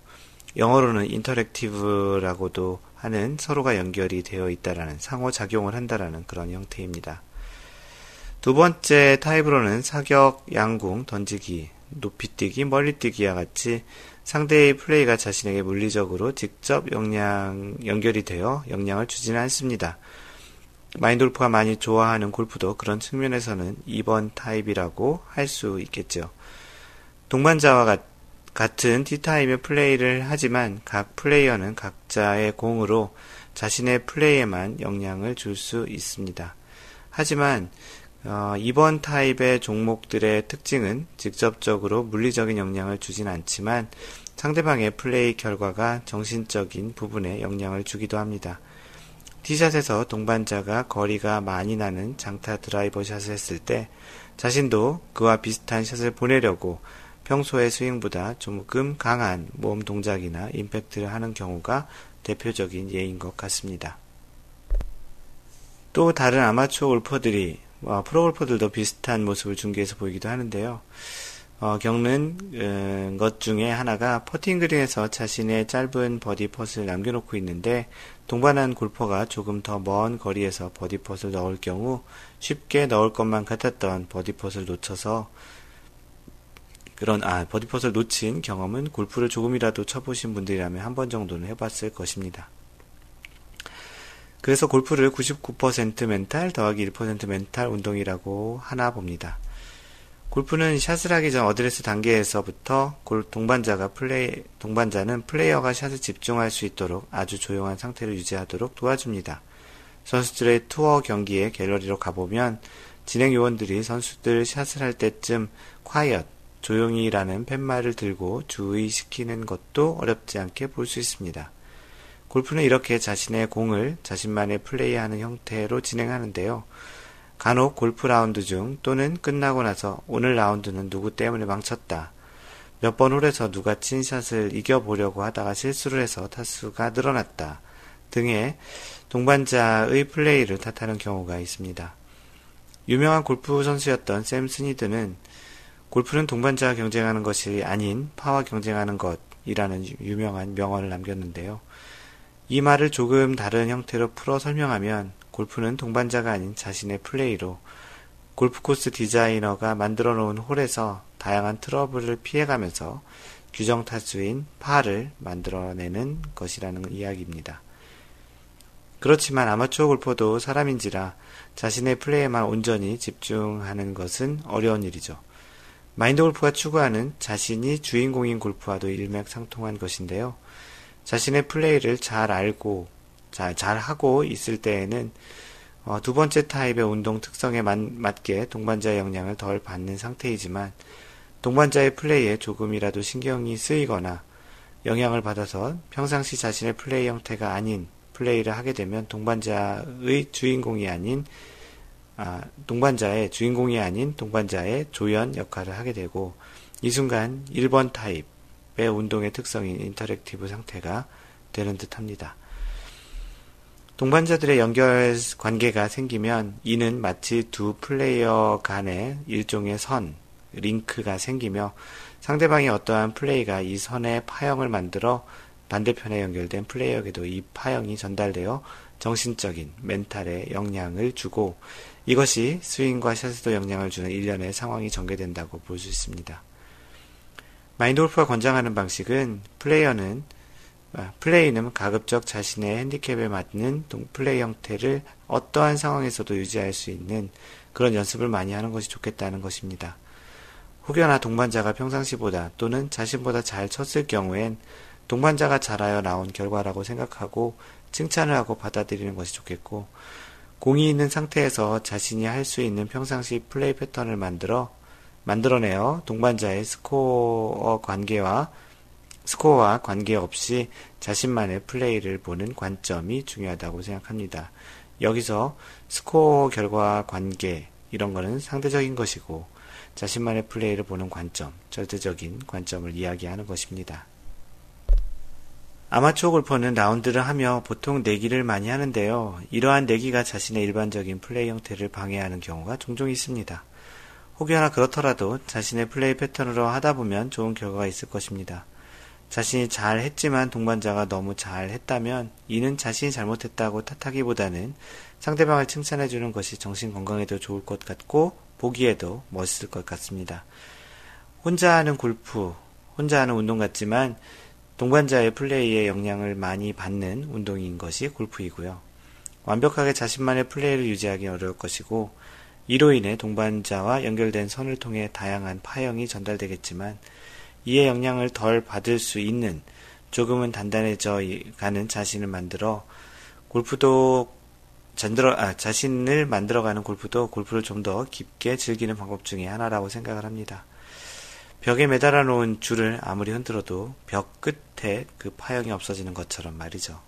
영어로는 interactive라고도 하는 서로가 연결이 되어 있다라는 상호작용을 한다라는 그런 형태입니다. 두 번째 타입으로는 사격, 양궁, 던지기, 높이뛰기, 멀리뛰기와 같이 상대의 플레이가 자신에게 물리적으로 직접 영향, 연결이 되어 영향을 주지는 않습니다. 마인드골프가 많이 좋아하는 골프도 그런 측면에서는 2번 타입이라고 할 수 있겠죠. 동반자와 같 같은 티타임의 플레이를 하지만 각 플레이어는 각자의 공으로 자신의 플레이에만 영향을 줄 수 있습니다. 하지만 어, 이번 타입의 종목들의 특징은 직접적으로 물리적인 영향을 주진 않지만 상대방의 플레이 결과가 정신적인 부분에 영향을 주기도 합니다. 티샷에서 동반자가 거리가 많이 나는 장타 드라이버 샷을 했을 때 자신도 그와 비슷한 샷을 보내려고 평소의 스윙보다 조금 강한 몸 동작이나 임팩트를 하는 경우가 대표적인 예인 것 같습니다. 또 다른 아마추어 골퍼들이 어, 프로 골퍼들도 비슷한 모습을 중계에서 보이기도 하는데요. 어, 겪는 음, 것 중에 하나가 퍼팅 그린에서 자신의 짧은 버디 퍼트를 남겨놓고 있는데 동반한 골퍼가 조금 더 먼 거리에서 버디 퍼트를 넣을 경우 쉽게 넣을 것만 같았던 버디 퍼트를 놓쳐서 그런 아 버디 퍼트를 놓친 경험은 골프를 조금이라도 쳐보신 분들이라면 한 번 정도는 해봤을 것입니다. 그래서 골프를 99% 멘탈 더하기 1% 멘탈 운동이라고 하나 봅니다. 골프는 샷을 하기 전 어드레스 단계에서부터 골 동반자가 플레이 동반자는 플레이어가 샷을 집중할 수 있도록 아주 조용한 상태를 유지하도록 도와줍니다. 선수들의 투어 경기에 갤러리로 가보면 진행 요원들이 선수들 샷을 할 때쯤 quiet 조용히라는 팻말을 들고 주의시키는 것도 어렵지 않게 볼 수 있습니다. 골프는 이렇게 자신의 공을 자신만의 플레이하는 형태로 진행하는데요. 간혹 골프 라운드 중 또는 끝나고 나서 오늘 라운드는 누구 때문에 망쳤다. 몇 번 홀에서 누가 친 샷을 이겨보려고 하다가 실수를 해서 타수가 늘어났다. 등의 동반자의 플레이를 탓하는 경우가 있습니다. 유명한 골프 선수였던 샘 스니드는 골프는 동반자와 경쟁하는 것이 아닌 파와 경쟁하는 것이라는 유명한 명언을 남겼는데요. 이 말을 조금 다른 형태로 풀어 설명하면 골프는 동반자가 아닌 자신의 플레이로 골프 코스 디자이너가 만들어 놓은 홀에서 다양한 트러블을 피해가면서 규정 타수인 파를 만들어내는 것이라는 이야기입니다. 그렇지만 아마추어 골퍼도 사람인지라 자신의 플레이에만 온전히 집중하는 것은 어려운 일이죠. 마인드 골프가 추구하는 자신이 주인공인 골프와도 일맥상통한 것인데요. 자신의 플레이를 잘 알고 잘, 잘 하고 있을 때에는 어, 두 번째 타입의 운동 특성에 맞, 게 동반자의 영향을 덜 받는 상태이지만 동반자의 플레이에 조금이라도 신경이 쓰이거나 영향을 받아서 평상시 자신의 플레이 형태가 아닌 플레이를 하게 되면 동반자의 주인공이 아닌 아, 동반자의 주인공이 아닌 동반자의 조연 역할을 하게 되고 이 순간 1번 타입의 운동의 특성인 interactive 상태가 되는 듯 합니다. 동반자들의 연결 관계가 생기면 이는 마치 두 플레이어 간의 일종의 선, 링크가 생기며 상대방의 어떠한 플레이가 이 선의 파형을 만들어 반대편에 연결된 플레이어에게도 이 파형이 전달되어 정신적인 멘탈에 영향을 주고 이것이 스윙과 샷에도 영향을 주는 일련의 상황이 전개된다고 볼 수 있습니다. 마인드 골프가 권장하는 방식은 플레이어는 아, 플레이는 가급적 자신의 핸디캡에 맞는 플레이 형태를 어떠한 상황에서도 유지할 수 있는 그런 연습을 많이 하는 것이 좋겠다는 것입니다. 혹여나 동반자가 평상시보다 또는 자신보다 잘 쳤을 경우엔 동반자가 잘하여 나온 결과라고 생각하고 칭찬을 하고 받아들이는 것이 좋겠고 공이 있는 상태에서 자신이 할 수 있는 평상시 플레이 패턴을 만들어 만들어내어 동반자의 스코어 관계와 스코어와 관계없이 자신만의 플레이를 보는 관점이 중요하다고 생각합니다. 여기서 스코어 결과 관계 이런 거는 상대적인 것이고 자신만의 플레이를 보는 관점, 절대적인 관점을 이야기하는 것입니다. 아마추어 골퍼는 라운드를 하며 보통 내기를 많이 하는데요. 이러한 내기가 자신의 일반적인 플레이 형태를 방해하는 경우가 종종 있습니다. 혹여나 그렇더라도 자신의 플레이 패턴으로 하다 보면 좋은 결과가 있을 것입니다. 자신이 잘 했지만 동반자가 너무 잘 했다면 이는 자신이 잘못했다고 탓하기보다는 상대방을 칭찬해주는 것이 정신 건강에도 좋을 것 같고 보기에도 멋있을 것 같습니다. 혼자 하는 골프, 혼자 하는 운동 같지만 동반자의 플레이에 영향을 많이 받는 운동인 것이 골프이고요. 완벽하게 자신만의 플레이를 유지하기 어려울 것이고 이로 인해 동반자와 연결된 선을 통해 다양한 파형이 전달되겠지만 이에 영향을 덜 받을 수 있는 조금은 단단해져 가는 자신을 만들어 골프도 전들어, 아, 자신을 만들어가는 골프도 골프를 좀 더 깊게 즐기는 방법 중의 하나라고 생각을 합니다. 벽에 매달아 놓은 줄을 아무리 흔들어도 벽 끝에 그 파형이 없어지는 것처럼 말이죠.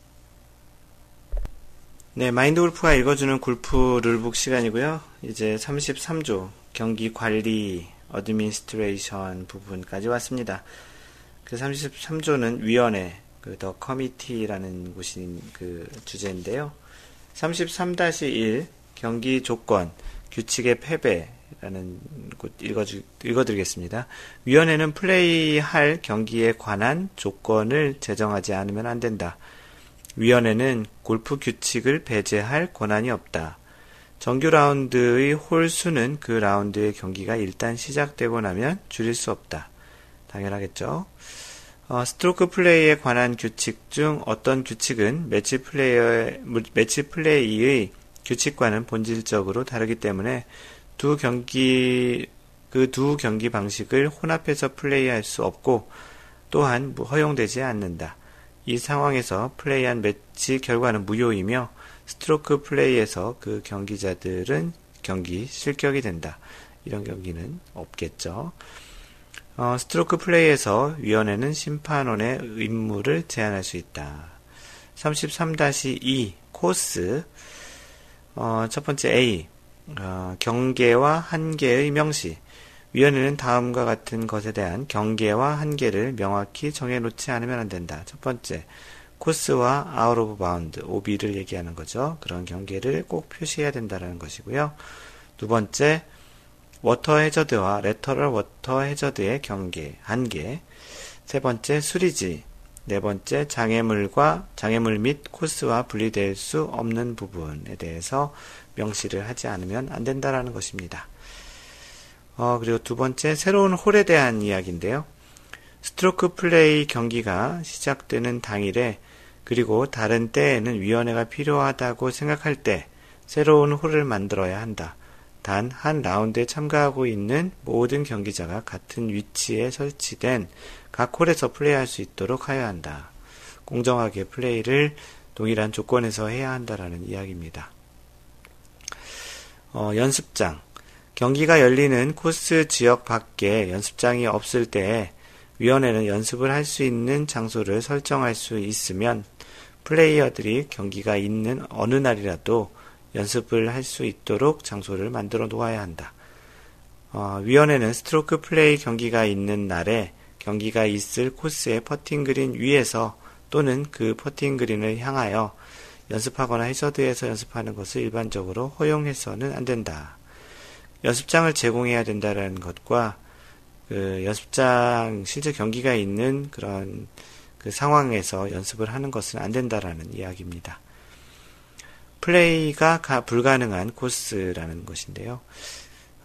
네, 마인드 골프가 읽어주는 골프 rule book 시간이고요. 이제 33조 경기 관리 administration 부분까지 왔습니다. 그 33조는 위원회, 그 the committee라는 곳인 그 주제인데요. 33-1 경기 조건, 규칙의 배제, 라는 곳 읽어주, 읽어드리겠습니다. 위원회는 플레이할 경기에 관한 조건을 제정하지 않으면 안 된다. 위원회는 골프 규칙을 배제할 권한이 없다. 정규 라운드의 홀 수는 그 라운드의 경기가 일단 시작되고 나면 줄일 수 없다. 당연하겠죠. 어, 스트로크 플레이에 관한 규칙 중 어떤 규칙은 매치 플레이의, 매치 플레이의 규칙과는 본질적으로 다르기 때문에 두 경기 그 두 경기 방식을 혼합해서 플레이할 수 없고 또한 허용되지 않는다. 이 상황에서 플레이한 매치 결과는 무효이며 스트로크 플레이에서 그 경기자들은 경기 실격이 된다. 이런 경기는 없겠죠. 어, 스트로크 플레이에서 위원회는 심판원의 임무를 제한할 수 있다. 33-2 코스 어, 첫 번째 A 어, 경계와 한계의 명시. 위원회는 다음과 같은 것에 대한 경계와 한계를 명확히 정해놓지 않으면 안 된다. 첫 번째, 코스와 아웃 오브 바운드, OB를 얘기하는 거죠. 그런 경계를 꼭 표시해야 된다는 것이고요. 두 번째, 워터 해저드와 lateral 워터 해저드의 경계, 한계. 세 번째, 수리지. 네 번째, 장애물과, 장애물 및 코스와 분리될 수 없는 부분에 대해서 명시를 하지 않으면 안 된다라는 것입니다. 어, 그리고 두 번째, 새로운 홀에 대한 이야기인데요. 스트로크 플레이 경기가 시작되는 당일에 그리고 다른 때에는 위원회가 필요하다고 생각할 때 새로운 홀을 만들어야 한다. 단 한 라운드에 참가하고 있는 모든 경기자가 같은 위치에 설치된 각 홀에서 플레이할 수 있도록 하여야 한다. 공정하게 플레이를 동일한 조건에서 해야 한다라는 이야기입니다. 어, 연습장. 경기가 열리는 코스 지역 밖에 연습장이 없을 때 위원회는 연습을 할 수 있는 장소를 설정할 수 있으면 플레이어들이 경기가 있는 어느 날이라도 연습을 할 수 있도록 장소를 만들어 놓아야 한다. 어, 위원회는 스트로크 플레이 경기가 있는 날에 경기가 있을 코스의 퍼팅 그린 위에서 또는 그 퍼팅 그린을 향하여 연습하거나 해저드에서 연습하는 것을 일반적으로 허용해서는 안 된다. 연습장을 제공해야 된다는 것과 그 연습장 실제 경기가 있는 그런 그 상황에서 연습을 하는 것은 안 된다라는 이야기입니다. 플레이가 불가능한 코스라는 것인데요.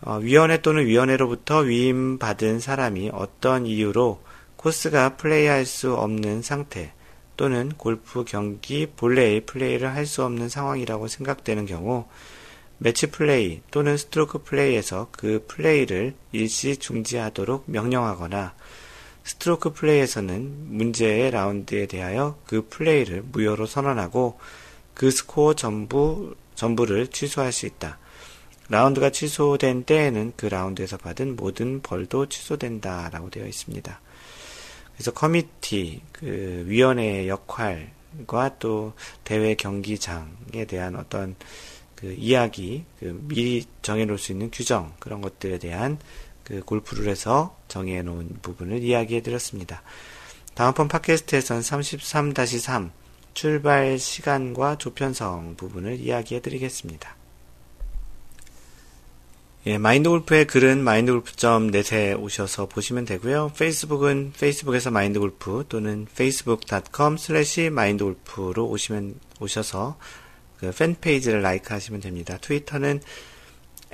어, 위원회 또는 위원회로부터 위임받은 사람이 어떤 이유로 코스가 플레이할 수 없는 상태 또는 골프 경기 본래의 플레이를 할 수 없는 상황이라고 생각되는 경우 매치 플레이 또는 스트로크 플레이에서 그 플레이를 일시 중지하도록 명령하거나 스트로크 플레이에서는 문제의 라운드에 대하여 그 플레이를 무효로 선언하고 그 스코어 전부, 전부를 취소할 수 있다. 라운드가 취소된 때에는 그 라운드에서 받은 모든 벌도 취소된다 라고 되어 있습니다. 그래서 커미티, 그 위원회의 역할과 또 대회 경기장에 대한 어떤 그 이야기, 그 미리 정해놓을 수 있는 규정 그런 것들에 대한 그 골프룰에서 정해 놓은 부분을 이야기해 드렸습니다. 다음번 팟캐스트에서는 33-3 출발 시간과 조편성 부분을 이야기해 드리겠습니다. 예, 마인드 골프의 글은 마인드 골프.net에 오셔서 보시면 되고요. 페이스북은 페이스북에서 마인드 골프 또는 facebook.com slash 마인드 골프로 오시면 오셔서 그 팬페이지를 라이크 하시면 됩니다. 트위터는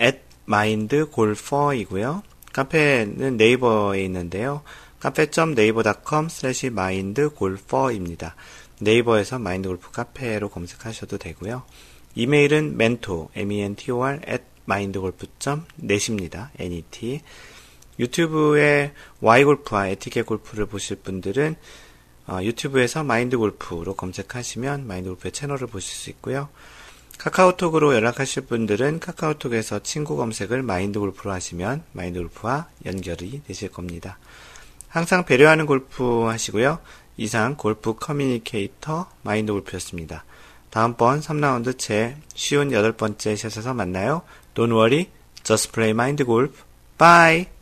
at mindgolfer이고요. 카페는 네이버에 있는데요. cafe.naver.com slash mindgolfer입니다. 네이버에서 마인드골프 카페로 검색하셔도 되고요. 이메일은 mentor, m-e-n-t-o-r at mindgolf.net입니다. net. 유튜브에 y골프와 에티켓 골프를 보실 분들은 어, 유튜브에서 마인드 골프로 검색하시면 마인드 골프의 채널을 보실 수 있고요. 카카오톡으로 연락하실 분들은 카카오톡에서 친구 검색을 마인드 골프로 하시면 마인드 골프와 연결이 되실 겁니다. 항상 배려하는 골프 하시고요. 이상 골프 커뮤니케이터 마인드 골프였습니다. 다음번 3라운드 제 쉬운 여덟 번째 샷에서 만나요. Don't worry, just play mind golf. Bye!